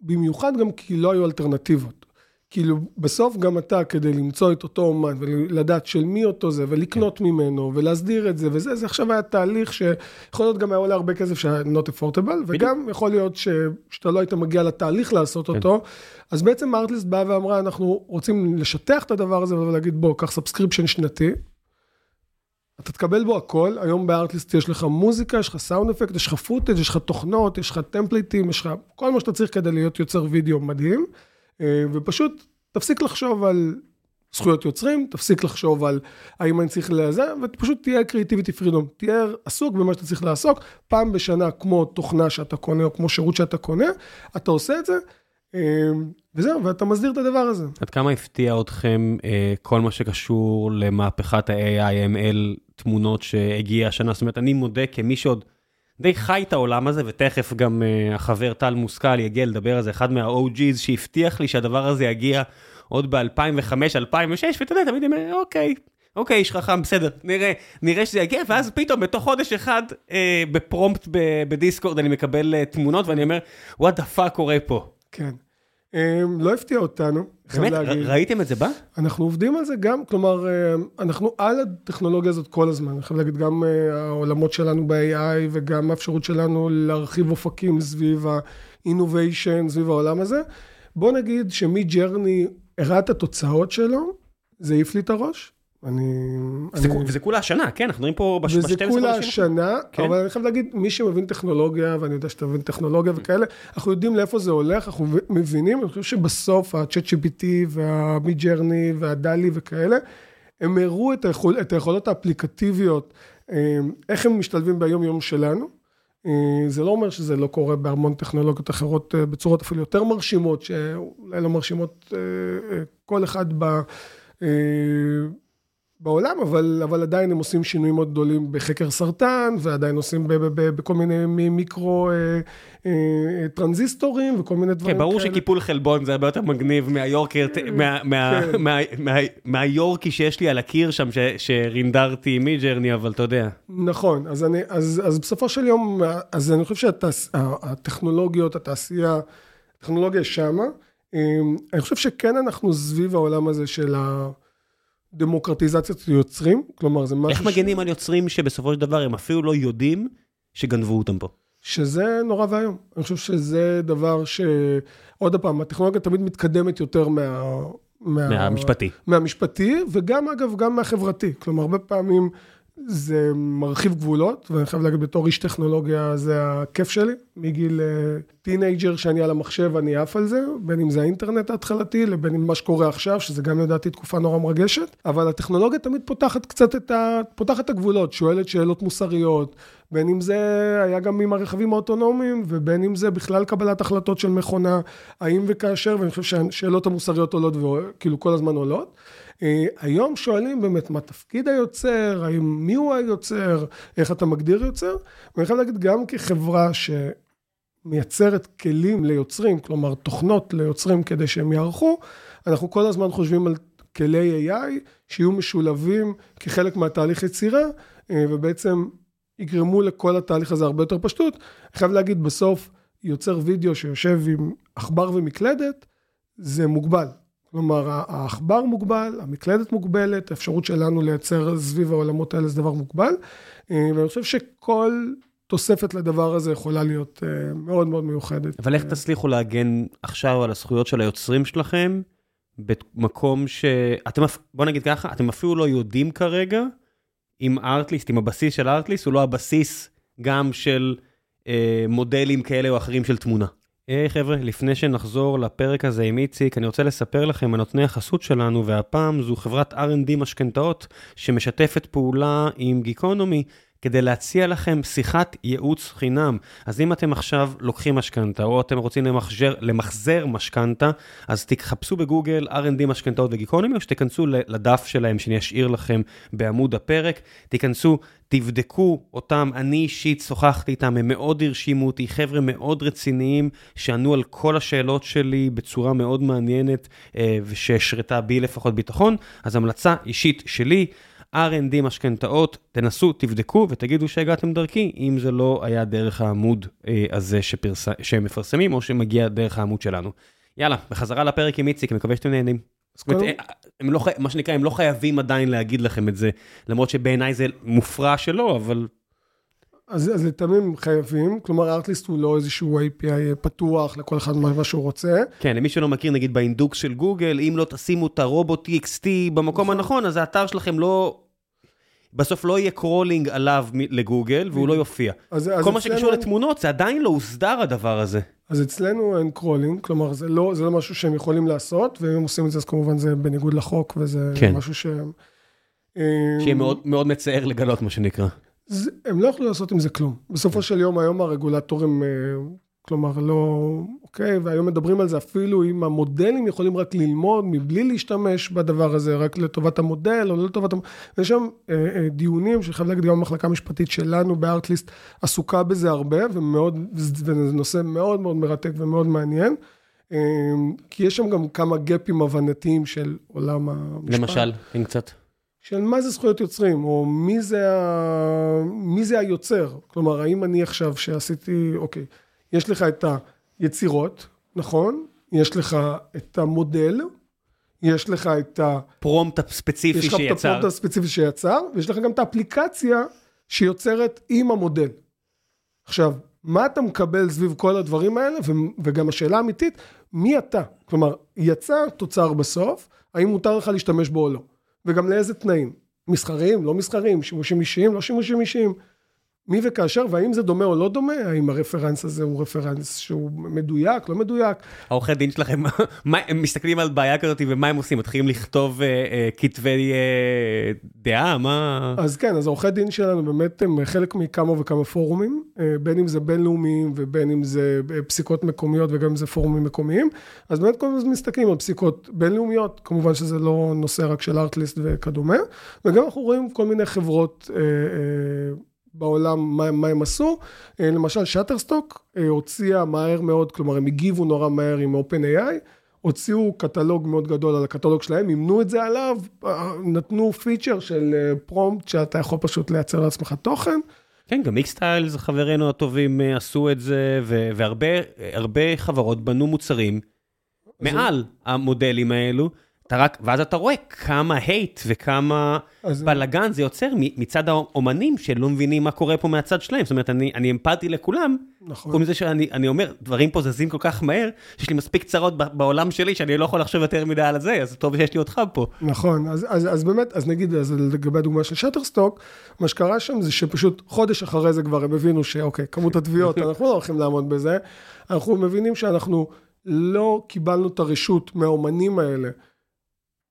במיוחד גם כי לא היו אלטרנטיבות. כאילו, בסוף גם אתה, כדי למצוא את אותו אומן ולדעת של מי אותו זה, ולקנות ממנו, ולהסדיר את זה, וזה, זה עכשיו היה תהליך שיכול להיות גם היה עולה הרבה כסף שהיה not affordable, וגם יכול להיות ש, שאתה לא היית מגיע לתהליך לעשות אותו. אז בעצם ארטליסט באה ואמרה, אנחנו רוצים לשטח את הדבר הזה ולהגיד, בוא, קח subscription שנתי. אתה תקבל בו הכל, היום בארטליסט יש לך מוזיקה, יש לך סאונד אפקט, יש לך פוטאג', יש לך תוכנות, יש לך טמפליטים, יש לך כל מה שאתה צריך כדי להיות יוצר וידאו מדהים, ופשוט תפסיק לחשוב על זכויות יוצרים, תפסיק לחשוב על האם אני צריך לזה, ופשוט תהיה קריאיטיביטי פרידום, תהיה עסוק במה שאתה צריך לעסוק, פעם בשנה כמו תוכנה שאתה קונה או כמו שירות שאתה קונה, אתה עושה את זה, אה, וזהו, ואתה מסדיר את הדבר הזה. עד כמה הפתיע אתכם אה, כל מה שקשור למהפכת ה-AI/ML תמונות שהגיעה השנה? זאת אומרת, אני מודה כמי שעוד די חי את העולם הזה, ותכף גם אה, החבר טל מושכל יגיע לדבר על זה, אחד מה-OG's שהבטיח לי שהדבר הזה יגיע עוד ב-2005-2006, ואתה יודע, תמיד אומר, אוקיי. אוקיי, איש חכם, בסדר, נראה, נראה שזה יגיע, ואז פתאום בתוך חודש אחד אה, בפרומפט בדיסקורד אני מקבל אה, תמונות ואני אומר, what the fuck קורה פה. כן. אה, לא הפתיע אותנו, באמת, ראיתם את זה בא? אנחנו עובדים על זה גם, כלומר, אה, אנחנו על הטכנולוגיה הזאת כל הזמן. אני חייב להגיד, גם אה, העולמות שלנו ב-AI וגם האפשרות שלנו להרחיב אופקים סביב ה-innovation, סביב העולם הזה. בוא נגיד שמג'רני הראה את התוצאות שלו, זה העיף לי את הראש. אני... זה אני- וזה כולה השנה, כן, אנחנו מדברים פה בש- וזה ב-12 כולה חודשים. השנה, כן. אבל אני חייב להגיד, מי שמבין טכנולוגיה, ואני יודע שאתה מבין טכנולוגיה וכאלה, אנחנו יודעים לאיפה זה הולך, אנחנו מבינים, אני חושב שבסוף ה-chat GPT וה-mid-journey והדלי וכאלה, הם הראו את, היכול, את היכולות האפליקטיביות, אה, איך הם משתלבים ביום יום שלנו. אה, זה לא אומר שזה לא קורה בהמון טכנולוגיות אחרות אה, בצורות אפילו יותר מרשימות, שאולי לא מרשימות אה, אה, כל אחד ב... אה, בעולם, אבל, אבל עדיין הם עושים שינויים מאוד גדולים בחקר סרטן, ועדיין עושים ב, ב, ב, בכל מיני מיקרו אה, אה, טרנזיסטורים וכל מיני דברים כן, ברור כאלה. שקיפול חלבון זה הרבה יותר מגניב מהיורקי, כן. מה, מה, כן. מה, מה, מהיורקי שיש לי על הקיר שם, ש, שרינדרתי Midjourney, אבל אתה יודע. נכון, אז, אני, אז, אז בסופו של יום, אז אני חושב שהטכנולוגיות, התעשייה, הטכנולוגיה שמה. אה, אני חושב שכן אנחנו סביב העולם הזה של ה... דמוקרטיזציית יוצרים, כלומר זה משהו... איך מגנים על יוצרים שבסופו של דבר הם אפילו לא יודעים שגנבו אותם פה? שזה נורא ואיום. אני חושב שזה דבר ש... עוד פעם, הטכנולוגיה תמיד מתקדמת יותר מה... מה... מהמשפטי. מהמשפטי, וגם אגב, גם מהחברתי. כלומר, הרבה פעמים זה מרחיב גבולות, ואני חייב להגיד, בתור איש טכנולוגיה זה הכיף שלי. מגיל טינאייג'ר אה, שאני על המחשב, אני עף על זה, בין אם זה האינטרנט ההתחלתי, לבין אם מה שקורה עכשיו, שזה גם לדעתי תקופה נורא מרגשת. אבל הטכנולוגיה תמיד פותחת קצת את ה... פותחת את הגבולות, שואלת שאלות מוסריות, בין אם זה היה גם עם הרכבים האוטונומיים, ובין אם זה בכלל קבלת החלטות של מכונה, האם וכאשר, ואני חושב שהשאלות המוסריות עולות, וכאילו כל הזמן עולות. אה, היום שואלים באמת מה תפקיד היוצר, האם מי הוא היוצר, איך אתה מגדיר יוצר, ואני חייב להגיד גם כחברה שמייצרת כלים ליוצרים, כלומר תוכנות ליוצרים כדי שהם יערכו, אנחנו כל הזמן חושבים על כלי AI שיהיו משולבים כחלק מהתהליך יצירה, אה, ובעצם יגרמו לכל התהליך הזה הרבה יותר פשטות. אני חייב להגיד, בסוף יוצר וידאו שיושב עם עכבר ומקלדת, זה מוגבל. כלומר, העכבר מוגבל, המקלדת מוגבלת, האפשרות שלנו לייצר סביב העולמות האלה זה דבר מוגבל, אה, ואני חושב שכל תוספת לדבר הזה יכולה להיות אה, מאוד מאוד מיוחדת. אבל איך תצליחו להגן עכשיו על הזכויות של היוצרים שלכם, במקום שאתם, בוא נגיד ככה, אתם אפילו לא יודעים כרגע אם ארטליסט, אם הבסיס של ארטליסט הוא לא הבסיס גם של אה, מודלים כאלה או אחרים של תמונה. היי hey, חבר'ה, לפני שנחזור לפרק הזה עם איציק, אני רוצה לספר לכם על נותני החסות שלנו, והפעם זו חברת R&D משכנתאות שמשתפת פעולה עם גיקונומי. כדי להציע לכם שיחת ייעוץ חינם. אז אם אתם עכשיו לוקחים משכנתה, או אתם רוצים למחזר, למחזר משכנתה, אז תחפשו בגוגל R&D משכנתאות וגיקונומי, או שתיכנסו לדף שלהם שאני אשאיר לכם בעמוד הפרק. תיכנסו, תבדקו אותם, אני אישית שוחחתי איתם, הם מאוד הרשימו אותי, חבר'ה מאוד רציניים, שענו על כל השאלות שלי בצורה מאוד מעניינת, אה, ושהשרתה בי לפחות ביטחון. אז המלצה אישית שלי, R&D משכנתאות, תנסו, תבדקו ותגידו שהגעתם דרכי, אם זה לא היה דרך העמוד אה, הזה שפרס... שהם מפרסמים, או שמגיע דרך העמוד שלנו. יאללה, בחזרה לפרק עם איציק, מקווה שאתם נהנים. אומרת, אה, הם לא, מה שנקרא, הם לא חייבים עדיין להגיד לכם את זה, למרות שבעיניי זה מופרע שלא, אבל אז, אז לתמים חייבים, כלומר ארטליסט הוא לא איזשהו API פתוח לכל אחד מה שהוא רוצה. כן, למי שלא מכיר נגיד באינדוקס של גוגל, אם לא תשימו את ה robots TXT במקום נכון. הנכון, אז האתר שלכם לא... בסוף לא יהיה crawling עליו לגוגל והוא לא יופיע. אז, אז כל מה שקשור אין... לתמונות זה עדיין לא הוסדר הדבר הזה. אז אצלנו אין crawling, כלומר זה לא, זה לא משהו שהם יכולים לעשות, ואם הם עושים את זה אז כמובן זה בניגוד לחוק וזה כן. משהו שהם... שיהיה מאוד, מאוד מצער לגלות מה שנקרא. זה, הם לא יכלו לעשות עם זה כלום. בסופו של יום, היום הרגולטורים, אה, כלומר, לא... אוקיי, והיום מדברים על זה אפילו אם המודלים יכולים רק ללמוד מבלי להשתמש בדבר הזה, רק לטובת המודל או לא לטובת... יש שם אה, אה, דיונים, שאני חייב להגיד, גם המחלקה המשפטית שלנו בארטליסט עסוקה בזה הרבה, ומאוד, וזה נושא מאוד מאוד מרתק ומאוד מעניין. אה, כי יש שם גם כמה גאפים הבנתיים של עולם המשפט. למשל, אם קצת. של מה זה זכויות יוצרים, או מי זה, ה... מי זה היוצר. כלומר, האם אני עכשיו שעשיתי, אוקיי, יש לך את היצירות, נכון? יש לך את המודל, יש לך את ה... פרומפט הספציפי שיצר. יש לך את הפרומפט הספציפי שיצר, ויש לך גם את האפליקציה שיוצרת עם המודל. עכשיו, מה אתה מקבל סביב כל הדברים האלה, וגם השאלה האמיתית, מי אתה? כלומר, יצא תוצר בסוף, האם מותר לך להשתמש בו או לא? וגם לאיזה תנאים. מסחריים, לא מסחריים, שימושים אישיים, לא שימושים אישיים. מי וכאשר, והאם זה דומה או לא דומה, האם הרפרנס הזה הוא רפרנס שהוא מדויק, לא מדויק. העורכי דין שלכם, מה, הם מסתכלים על בעיה כזאת ומה הם עושים? מתחילים לכתוב אה, אה, כתבי אה, דעה? מה... אז כן, אז העורכי דין שלנו באמת הם חלק מכמה וכמה פורומים, בין אם זה בינלאומיים ובין אם זה פסיקות מקומיות וגם אם זה פורומים מקומיים, אז באמת כל הזמן מסתכלים על פסיקות בינלאומיות, כמובן שזה לא נושא רק של ארטליסט וכדומה, וגם אנחנו רואים כל מיני חברות אה, אה, בעולם, מה, מה הם עשו. אה, למשל, שטרסטוק אה, הוציאה מהר מאוד, כלומר, הם הגיבו נורא מהר עם OpenAI, הוציאו קטלוג מאוד גדול על הקטלוג שלהם, אימנו את זה עליו, אה, נתנו פיצ'ר של פרומפט שאתה יכול פשוט לייצר לעצמך תוכן. כן, גם מיקסטיילס, חברינו הטובים, עשו את זה, והרבה חברות בנו מוצרים מעל המודלים האלו. אתה רק, ואז אתה רואה כמה הייט וכמה בלאגן זה יוצר מצד האומנים שלא מבינים מה קורה פה מהצד שלהם. זאת אומרת, אני, אני אמפתי לכולם, נכון. קוראים לזה שאני אומר, דברים פה זזים כל כך מהר, שיש לי מספיק צרות בעולם שלי שאני לא יכול לחשוב יותר מדי על זה, אז טוב שיש לי אותך פה. נכון, אז, אז, אז באמת, אז נגיד, אז לגבי הדוגמה של שטרסטוק, מה שקרה שם זה שפשוט חודש אחרי זה כבר הם הבינו שאוקיי, כמות התביעות, אנחנו לא הולכים לעמוד בזה, אנחנו מבינים שאנחנו לא קיבלנו את הרשות מהאומנים האלה.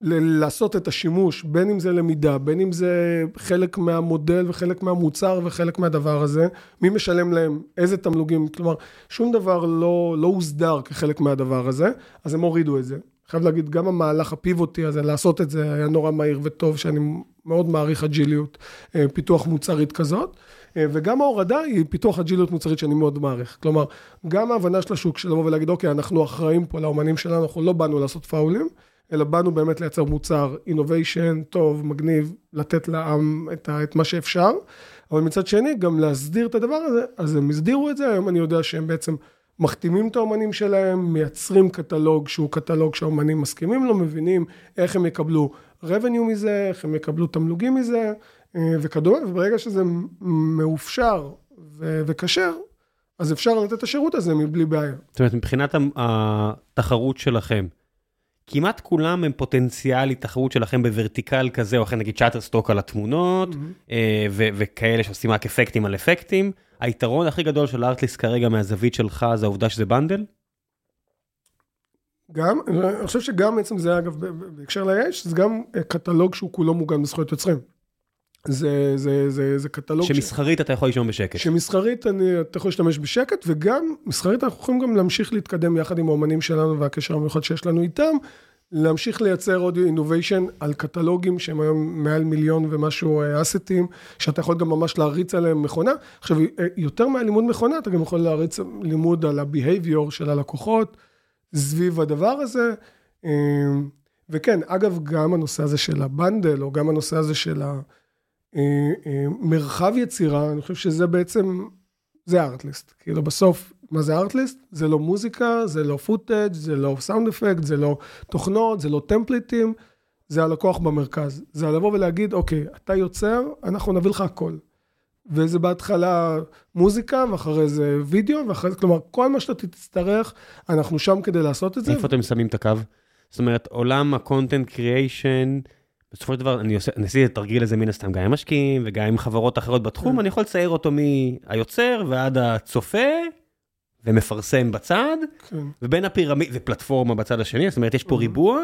לעשות את השימוש, בין אם זה למידה, בין אם זה חלק מהמודל וחלק מהמוצר וחלק מהדבר הזה, מי משלם להם, איזה תמלוגים, כלומר, שום דבר לא, לא הוסדר כחלק מהדבר הזה, אז הם הורידו את זה. חייב להגיד, גם המהלך הפיבוטי הזה, לעשות את זה, היה נורא מהיר וטוב, שאני מאוד מעריך אג'יליות, אה, פיתוח מוצרית כזאת, אה, וגם ההורדה היא פיתוח אג'יליות מוצרית שאני מאוד מעריך. כלומר, גם ההבנה של השוק, של לבוא ולהגיד, אוקיי, אנחנו אחראים פה לאומנים שלנו, אנחנו לא באנו לעשות פאולים, אלא באנו באמת לייצר מוצר innovation טוב, מגניב, לתת לעם את, ה, את מה שאפשר, אבל מצד שני גם להסדיר את הדבר הזה, אז הם הסדירו את זה, היום אני יודע שהם בעצם מחתימים את האומנים שלהם, מייצרים קטלוג שהוא קטלוג שהאומנים מסכימים לו, מבינים איך הם יקבלו revenue מזה, איך הם יקבלו תמלוגים מזה אה, וכדומה, וברגע שזה מאופשר וכשר, אז אפשר לתת את השירות הזה מבלי בעיה. זאת אומרת, מבחינת התחרות שלכם, כמעט כולם הם פוטנציאלית תחרות שלכם ב vertical כזה או אחר, נגיד Shutterstock על התמונות, mm-hmm. וכאלה שעושים רק אפקטים על אפקטים. היתרון הכי גדול של ארטליסט כרגע מהזווית שלך זה העובדה שזה bundle? גם, אני חושב שגם בעצם זה אגב בהקשר ל-AI, זה גם אה, קטלוג שהוא כולו מוגן בזכויות יוצרים. זה, זה, זה, זה קטלוג... שמסחרית ש... אתה יכול לישון בשקט. שמסחרית אני, אתה יכול להשתמש בשקט, וגם מסחרית אנחנו יכולים גם להמשיך להתקדם יחד עם האומנים שלנו והקשר המיוחד שיש לנו איתם, להמשיך לייצר עוד אינוביישן על קטלוגים שהם היום מעל מיליון ומשהו אסטים, אה, שאתה יכול גם ממש להריץ עליהם מכונה. עכשיו, אה, יותר מהלימוד מכונה, אתה גם יכול להריץ לימוד על ה-behavior של הלקוחות סביב הדבר הזה. אה, וכן, אגב, גם הנושא הזה של ה bundle, או גם הנושא הזה של ה... אה, אה, מרחב יצירה, אני חושב שזה בעצם, זה ארטליסט. כאילו בסוף, מה זה ארטליסט? זה לא מוזיקה, זה לא footage, זה לא sound effect, זה לא תוכנות, זה לא טמפליטים, זה הלקוח במרכז. זה לבוא ולהגיד, אוקיי, אתה יוצר, אנחנו נביא לך הכל. וזה בהתחלה מוזיקה, ואחרי זה וידאו, ואחרי זה, כלומר, כל מה שאתה תצטרך, אנחנו שם כדי לעשות את זה. איפה אתם שמים את הקו? זאת אומרת, עולם ה-content creation, בסופו של דבר, אני עושה, אני עשיתי את התרגיל הזה מן הסתם גם עם משקיעים וגם עם חברות אחרות בתחום, כן. אני יכול לצייר אותו מהיוצר ועד הצופה, ומפרסם בצד, כן. ובין הפירמיד, ופלטפורמה בצד השני, זאת אומרת, יש פה ריבוע,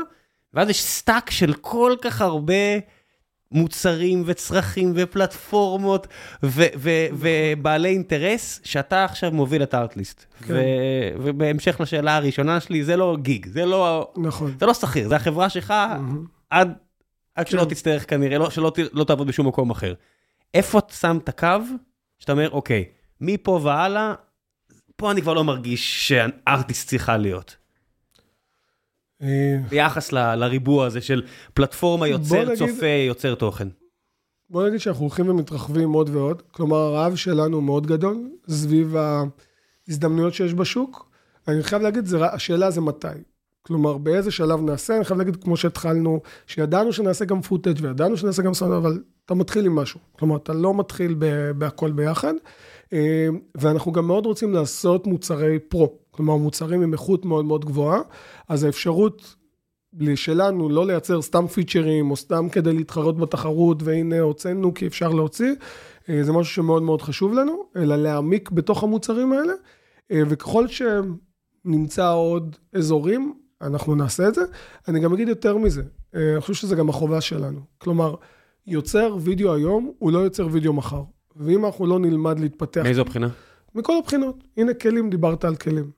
ואז יש stack של כל כך הרבה מוצרים וצרכים ופלטפורמות ו- ו- ובעלי אינטרס, שאתה עכשיו מוביל את הארטליסט. כן. ו- ובהמשך לשאלה הראשונה שלי, זה לא גיג, זה לא, נכון. זה לא שכיר, זה החברה שלך עד... עד שלא כן. תצטרך כנראה, לא, שלא לא תעבוד בשום מקום אחר. איפה אתה שם את הקו, שאתה אומר, אוקיי, מפה והלאה, פה אני כבר לא מרגיש שארטיסט צריכה להיות. אה, ביחס ל, לריבוע הזה של פלטפורמה יוצר, נגיד, צופה, יוצר תוכן. בוא נגיד שאנחנו הולכים ומתרחבים עוד ועוד, כלומר הרעב שלנו מאוד גדול סביב ההזדמנויות שיש בשוק. אני חייב להגיד, זה, השאלה זה מתי. כלומר, באיזה שלב נעשה, אני חייב להגיד, כמו שהתחלנו, שידענו שנעשה גם פוטאג' וידענו שנעשה גם סאונד, אבל אתה מתחיל עם משהו. כלומר, אתה לא מתחיל בהכל ביחד. אה, ואנחנו גם מאוד רוצים לעשות מוצרי פרו, כלומר, מוצרים עם איכות מאוד מאוד גבוהה, אז האפשרות שלנו לא לייצר סתם פיצ'רים, או סתם כדי להתחרות בתחרות, והנה הוצאנו כי אפשר להוציא, אה, זה משהו שמאוד מאוד חשוב לנו, אלא להעמיק בתוך המוצרים האלה, אה, וככל שנמצא עוד אזורים, אנחנו נעשה את זה. אני גם אגיד יותר מזה, אה, אני חושב שזה גם החובה שלנו. כלומר, יוצר וידאו היום, הוא לא יוצר וידאו מחר. ואם אנחנו לא נלמד להתפתח... מאיזו בחינה? מכל הבחינות. הנה כלים, דיברת על כלים.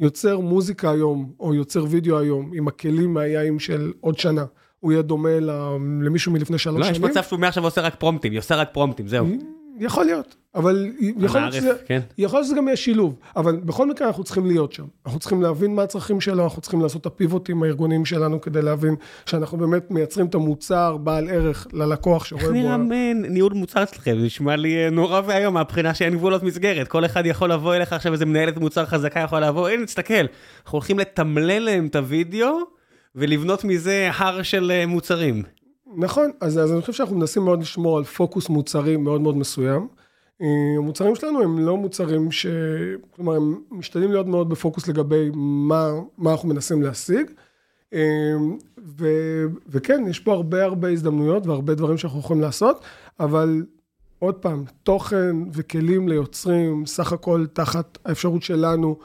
יוצר מוזיקה היום, או יוצר וידאו היום, עם הכלים מהיין של עוד שנה. הוא יהיה דומה למישהו מלפני שלוש לא, שנים. יש מצב שהוא מעכשיו עושה רק פרומפטים, עושה רק פרומפטים, זהו. יכול להיות, אבל יכול להיות, שזה, כן. יכול להיות שזה גם יהיה שילוב, אבל בכל מקרה אנחנו צריכים להיות שם. אנחנו צריכים להבין מה הצרכים שלו, אנחנו צריכים לעשות את הפיבוטים הארגוניים שלנו כדי להבין שאנחנו באמת מייצרים את המוצר בעל ערך ללקוח שרואה איך בו... נראה מ- ניהול מוצר אצלכם? זה נשמע לי אה, נורא ואיום מהבחינה שאין גבולות מסגרת. כל אחד יכול לבוא אליך עכשיו, איזה מנהלת מוצר חזקה יכולה לבוא, הנה, תסתכל, אנחנו הולכים לתמלל להם את הוידאו ולבנות מזה הר של אה, מוצרים. נכון, אז, אז אני חושב שאנחנו מנסים מאוד לשמור על פוקוס מוצרי מאוד מאוד מסוים. אה, המוצרים שלנו הם לא מוצרים ש... כלומר, הם משתדלים להיות מאוד בפוקוס לגבי מה, מה אנחנו מנסים להשיג. אה, ו, וכן, יש פה הרבה הרבה הזדמנויות והרבה דברים שאנחנו יכולים לעשות, אבל עוד פעם, תוכן וכלים ליוצרים, סך הכל תחת האפשרות שלנו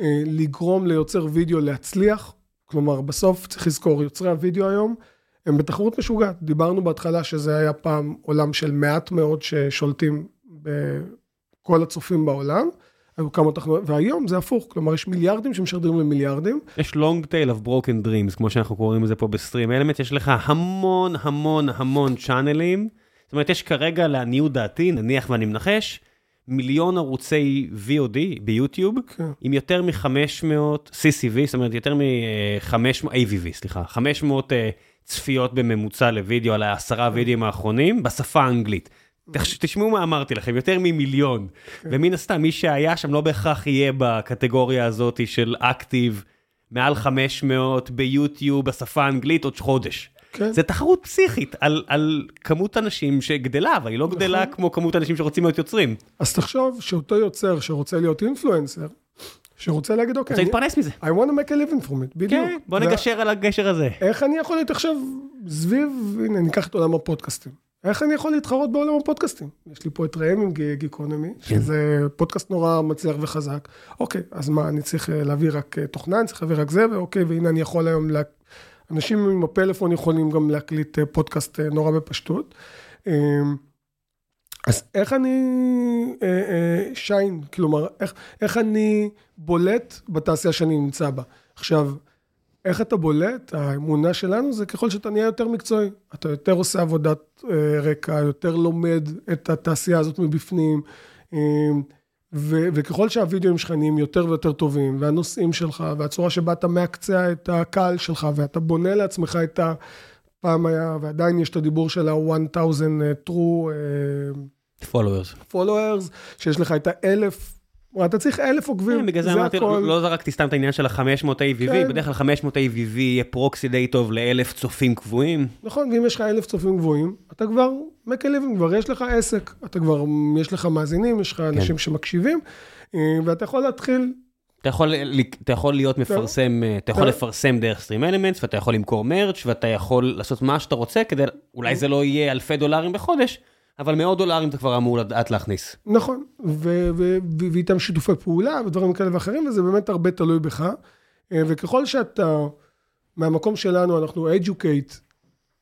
אה, לגרום ליוצר וידאו להצליח. כלומר, בסוף צריך לזכור, יוצרי הוידאו היום, הם בתחרות משוגעת. דיברנו בהתחלה שזה היה פעם עולם של מעט מאוד ששולטים בכל הצופים בעולם. היו כמה תחנות, והיום זה הפוך, כלומר יש מיליארדים שמשדרים למיליארדים. יש long tail of broken dreams, כמו שאנחנו קוראים לזה פה בסטרים אלמנט, יש לך המון המון המון צ'אנלים. זאת אומרת, יש כרגע לעניות דעתי, נניח ואני מנחש, מיליון ערוצי VOD ביוטיוב, כן. עם יותר מ-500 CCV, זאת אומרת, יותר מ-500, AVV, סליחה, 500 אה, צפיות בממוצע לוידאו על העשרה וידאוים האחרונים, בשפה האנגלית. תשמעו מה אמרתי לכם, יותר ממיליון. ומן הסתם, מי שהיה שם לא בהכרח יהיה בקטגוריה הזאת של אקטיב, מעל 500 ביוטיוב בשפה האנגלית עוד חודש. כן. זה תחרות פסיכית על, על כמות אנשים שגדלה, אבל היא לא גדלה נכון. כמו כמות אנשים שרוצים להיות יוצרים. אז תחשוב שאותו יוצר שרוצה להיות אינפלואנסר, שרוצה להגיד, אוקיי, רוצה אני- להתפרנס מזה. I want to make a living from it, בדיוק. כן, בוא וה- נגשר על הגשר הזה. איך אני יכול להיות עכשיו סביב, הנה, ניקח את עולם הפודקאסטים. איך אני יכול להתחרות בעולם הפודקאסטים? יש לי פה את ראם עם גיקונומי, כן. שזה פודקאסט נורא מצליח וחזק. אוקיי, אז מה, אני צריך אה, להביא רק אה, תוכנה, אני צריך להביא רק זה, ואוקיי, והנה אני יכול היום, לה... אנשים עם הפלאפון יכולים גם להקליט אה, פודקאסט אה, נורא בפשטות. אה, אז איך אני אה, אה, שיין, כלומר, איך, איך אני בולט בתעשייה שאני נמצא בה? עכשיו, איך אתה בולט? האמונה שלנו זה ככל שאתה נהיה יותר מקצועי. אתה יותר עושה עבודת אה, רקע, יותר לומד את התעשייה הזאת מבפנים, אה, ו- וככל שהווידאוים שלך נהיים יותר ויותר טובים, והנושאים שלך, והצורה שבה אתה מעקצע את הקהל שלך, ואתה בונה לעצמך את ה... פעם היה, ועדיין יש את הדיבור של ה-1000 true אה, followers. followers, שיש לך את האלף, אתה צריך אלף עוקבים, כן, בגלל זה אמרתי, לא לא זרקתי סתם את העניין של ה-500 AVV, כן. בדרך כלל 500 AVV יהיה פרוקסי די טוב לאלף צופים קבועים. נכון, ואם יש לך אלף צופים גבוהים, אתה כבר living, כבר יש לך עסק, אתה כבר, יש לך מאזינים, יש לך אנשים שמקשיבים, אה, ואתה יכול להתחיל, אתה יכול, אתה יכול להיות מפרסם, אה, אתה יכול כן. לפרסם דרך סטרים אלמנטס, ואתה יכול למכור מרץ', ואתה יכול לעשות מה שאתה רוצה, כדי, אולי זה לא יהיה אלפי דולרים בחודש, אבל מאות דולרים אתה כבר אמור לדעת להכניס. נכון, ו- ו- ו- ואיתם שיתופי פעולה ודברים כאלה ואחרים, וזה באמת הרבה תלוי בך. אה, וככל שאתה, מהמקום שלנו, אנחנו educate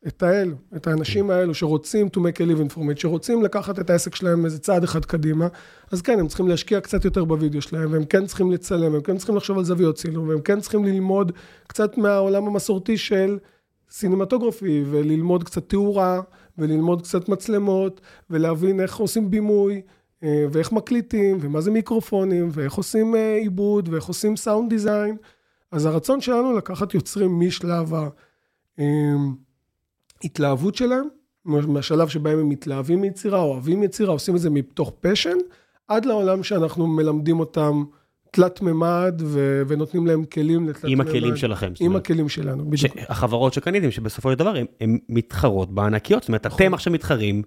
את האלו, את האנשים האלו שרוצים to make a living from it, שרוצים לקחת את העסק שלהם איזה צעד אחד קדימה, אז כן, הם צריכים להשקיע קצת יותר בווידאו שלהם, והם כן צריכים לצלם, הם כן צריכים לחשוב על זוויות צילום, והם כן צריכים ללמוד קצת מהעולם המסורתי של סינמטוגרפי, וללמוד קצת תאורה, וללמוד קצת מצלמות, ולהבין איך עושים בימוי, אה, ואיך מקליטים, ומה זה מיקרופונים, ואיך עושים אה, עיבוד, ואיך עושים סאונד דיזיין. אז הרצון שלנו לקחת יוצרים משלב ההתלהבות שלהם, מהשלב שבהם הם מתלהבים מיצירה, אוהבים יצירה, עושים את זה מתוך פשן, עד לעולם שאנחנו מלמדים אותם תלת מימד ו- ונותנים להם כלים לתלת עם מימד. הכלים שלכם. עם אומרת, הכלים שלנו, בדיוק. החברות שקניתם, שבסופו של דבר הן מתחרות בענקיות, זאת אומרת, אתם עכשיו מתחרים,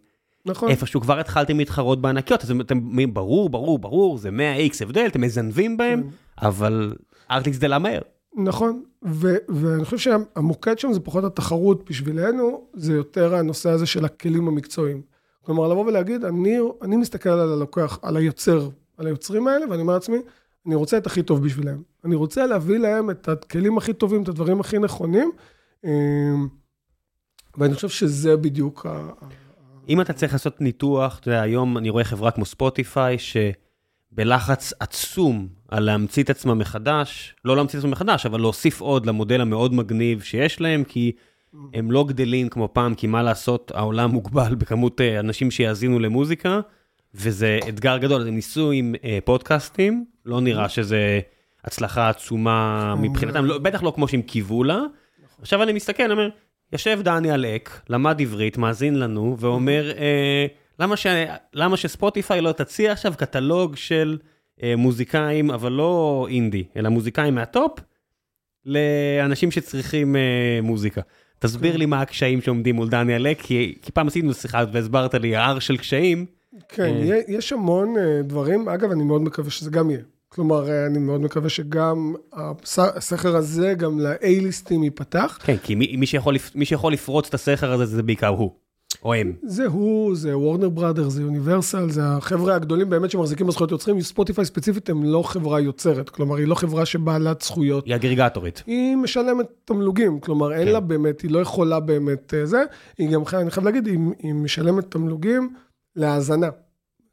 נכון. איפשהו כבר התחלתם להתחרות בענקיות, אז אתם אומרים, ברור, ברור, ברור, זה 100x הבדל, אתם מזנבים בהם, כן. אבל ארטיקס גדלה מהר. נכון, ו- ואני חושב שהמוקד שם זה פחות התחרות בשבילנו, זה יותר הנושא הזה של הכלים המקצועיים. כלומר, לבוא ולהגיד, אני, אני מסתכל על הלקוח, על היוצר, על היוצרים האלה, ואני אומר לעצמי, אני רוצה את הכי טוב בשבילם. אני רוצה להביא להם את הכלים הכי טובים, את הדברים הכי נכונים, אמ, ואני חושב שזה בדיוק ה... אם אתה צריך לעשות ניתוח, אתה יודע, היום אני רואה חברה כמו ספוטיפיי, שבלחץ עצום על להמציא את עצמה מחדש, לא להמציא את עצמה מחדש, אבל להוסיף עוד למודל המאוד מגניב שיש להם, כי הם לא גדלים כמו פעם, כי מה לעשות, העולם מוגבל בכמות אה, אנשים שיאזינו למוזיקה, וזה אתגר גדול. הם ניסו עם אה, פודקאסטים, לא נראה שזה הצלחה עצומה מבחינתם, לא, בטח לא כמו שהם קיוו לה. עכשיו אני מסתכל, אני אומר, יושב דניאל אק, למד עברית, מאזין לנו, ואומר, אה, למה, ש... למה שספוטיפיי לא תציע עכשיו קטלוג של אה, מוזיקאים, אבל לא אינדי, אלא מוזיקאים מהטופ, לאנשים שצריכים אה, מוזיקה. תסביר כן. לי מה הקשיים שעומדים מול דניאל אק, כי, כי פעם עשינו שיחה והסברת לי הר של קשיים. כן, אה. יש המון אה, דברים. אגב, אני מאוד מקווה שזה גם יהיה. כלומר, אה, אני מאוד מקווה שגם הס- הסכר הזה, גם ל-A-ליסטים ייפתח. כן, כי מי, מי, שיכול, מי שיכול לפרוץ את הסכר הזה זה בעיקר הוא, או הם. זה הוא, זה וורנר בראדר, זה יוניברסל, זה החבר'ה הגדולים באמת שמחזיקים בזכויות יוצרים. ספוטיפיי ספציפית הם לא חברה יוצרת, כלומר, היא לא חברה שבעלת זכויות. היא אגריגטורית. היא משלמת תמלוגים, כלומר, אין כן. לה באמת, היא לא יכולה באמת אה, זה. היא גם, אני חייב להגיד, היא, היא משלמת תמלוגים להאזנה.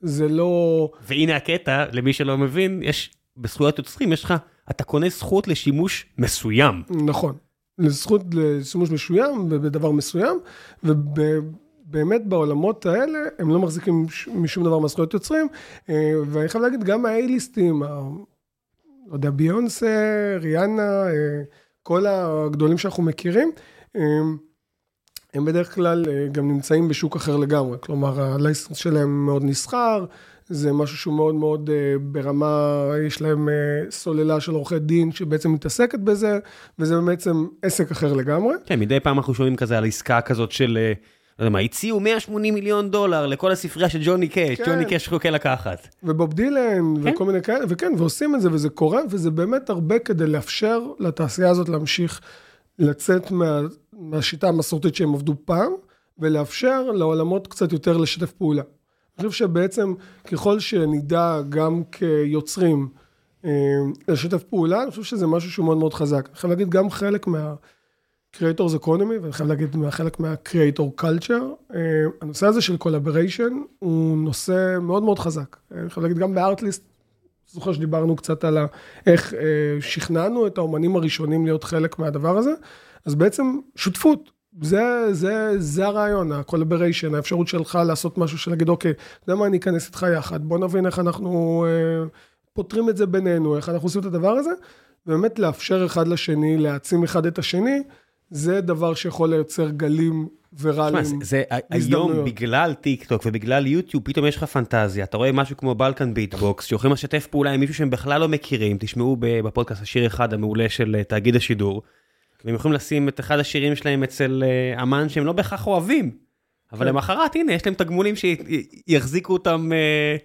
זה לא... והנה הקטע, למי שלא מבין, יש, בזכויות יוצרים יש לך, אתה קונה זכות לשימוש מסוים. נכון. לזכות לשימוש משוים ובדבר מסוים, ובאמת בעולמות האלה הם לא מחזיקים משום דבר מהזכויות יוצרים, אה, ואני חייב להגיד, גם ה-A-ליסטים, ה- לא יודע, ביונסה, ריאנה, אה, כל הגדולים שאנחנו מכירים, אה, הם בדרך כלל אה, גם נמצאים בשוק אחר לגמרי, כלומר הלייסנס שלהם מאוד נסחר, זה משהו שהוא מאוד מאוד אה, ברמה, יש להם אה, סוללה של עורכי דין שבעצם מתעסקת בזה, וזה בעצם עסק אחר לגמרי. כן, מדי פעם אנחנו שומעים כזה על עסקה כזאת של, לא יודע מה, הציעו 180 מיליון דולר לכל הספרייה של ג'וני קאש, כן. ג'וני קאש חוקה לקחת. ובוב דילן, כן. וכל מיני כאלה, וכן, ועושים את זה, וזה קורה, וזה באמת הרבה כדי לאפשר לתעשייה הזאת להמשיך לצאת מה, מהשיטה המסורתית שהם עבדו פעם, ולאפשר לעולמות קצת יותר לשתף פעולה. אני חושב שבעצם ככל שנדע גם כיוצרים אה, לשתף פעולה, אני חושב שזה משהו שהוא מאוד מאוד חזק. אני חייב להגיד, גם חלק מה... Creators Economy, ואני חייב להגיד חלק מה-Creator אה, הנושא הזה של collaboration הוא נושא מאוד מאוד חזק. אני חייב להגיד, גם בארטליסט, זוכר שדיברנו קצת על איך אה, שכנענו את האומנים הראשונים להיות חלק מהדבר הזה, אז בעצם שותפות. זה, זה, זה הרעיון, ה-collaboration, האפשרות שלך לעשות משהו של להגיד, אוקיי, אתה יודע מה, אני אכנס איתך יחד, בוא נבין איך אנחנו אה, פותרים את זה בינינו, איך אנחנו עושים את הדבר הזה, ובאמת לאפשר אחד לשני, להעצים אחד את השני, זה דבר שיכול לייצר גלים תשמע, ויראליים. זה, היום. בגלל טיק טוק ובגלל יוטיוב, פתאום יש לך פנטזיה, אתה רואה משהו כמו Balkan Beat Box, שיכולים לשתף פעולה עם מישהו שהם בכלל לא מכירים, תשמעו בפודקאסט השיר אחד המעולה של אה, תאגיד השידור, והם יכולים לשים את אחד השירים שלהם אצל אה, אמן שהם לא בהכרח אוהבים, אבל כן. למחרת הנה יש להם תגמולים שיחזיקו אותם אה,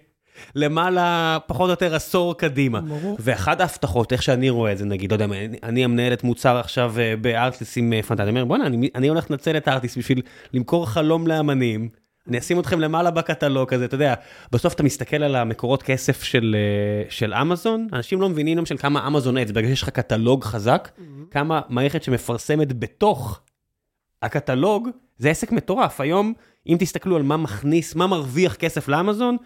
למעלה פחות או יותר עשור קדימה. ברור. ואחת ההבטחות, איך שאני רואה את זה, נגיד, לא יודע, אני- אני המנהלת מוצר עכשיו אה, אה, פנטזיה, אני אומר, בוא'נה, אני, אני הולך לנצל את ארטיס בשביל למכור חלום לאמנים, אני אשים אתכם למעלה בקטלוג הזה, אתה יודע, בסוף אתה מסתכל על המקורות כסף של, אה, של אמזון, אנשים לא מבינים למשל כמה אמזון עץ, בגלל שיש לך קטלוג חזק, כמה מערכת שמפרסמת בתוך הקטלוג, זה עסק מטורף. היום, אם תסתכלו על מה מכניס, מה מרוויח כסף לאמזון,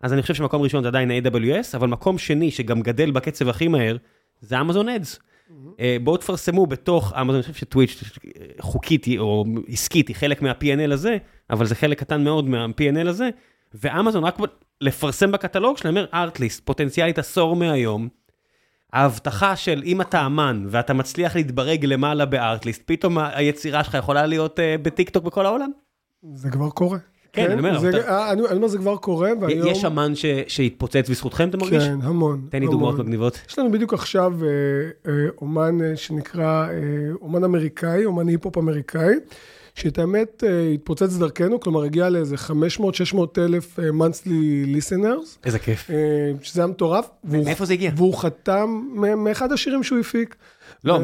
אז אני חושב שמקום ראשון זה עדיין ה-AWS, אבל מקום שני שגם גדל בקצב הכי מהר, זה אמזון אדס. בואו תפרסמו בתוך אמזון, אני חושב שטוויץ' אה, חוקית או עסקית היא חלק מה-P&L הזה, אבל זה חלק קטן מאוד מה-P&L הזה, ואמזון רק לפרסם בקטלוג שלהם, אומר ארטליסט, פוטנציאלית עשור מהיום, ההבטחה של אם אתה אמן ואתה מצליח להתברג למעלה בארטליסט, פתאום היצירה שלך יכולה להיות uh, בטיקטוק בכל העולם? זה כבר קורה. כן, אני אומר, זה, אבל אה, אני אומר, זה כבר קורה, והיום... יש אמן ש- שהתפוצץ בזכותכם, אתה מרגיש? כן, המון. תן לי. דוגמאות מגניבות. יש לנו בדיוק עכשיו אה, אה, אומן שנקרא אומן אמריקאי, אומן היפ-הופ אמריקאי, שאת האמת התפוצץ דרכנו, כלומר הגיע לאיזה 500-600 אלף monthly listeners, איזה כיף. שזה היה מטורף. מאיפה זה הגיע? והוא חתם מאחד השירים שהוא הפיק. לא,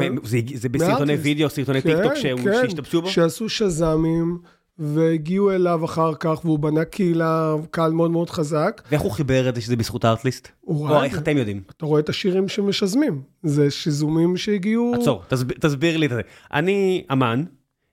זה בסרטוני. וידאו, סרטוני כן, טיקטוק כן, שהשתמשו בו? שעשו שז"מים, והגיעו אליו אחר כך, והוא בנה קהילה, קהל מאוד מאוד חזק. ואיך הוא חיבר את זה שזה בזכות הארטליסט? או איך אתם יודעים? אתה רואה את השירים שמשאזמים. זה שיזומים שהגיעו... עצור, תסביר, תסביר לי את זה. אני אמן,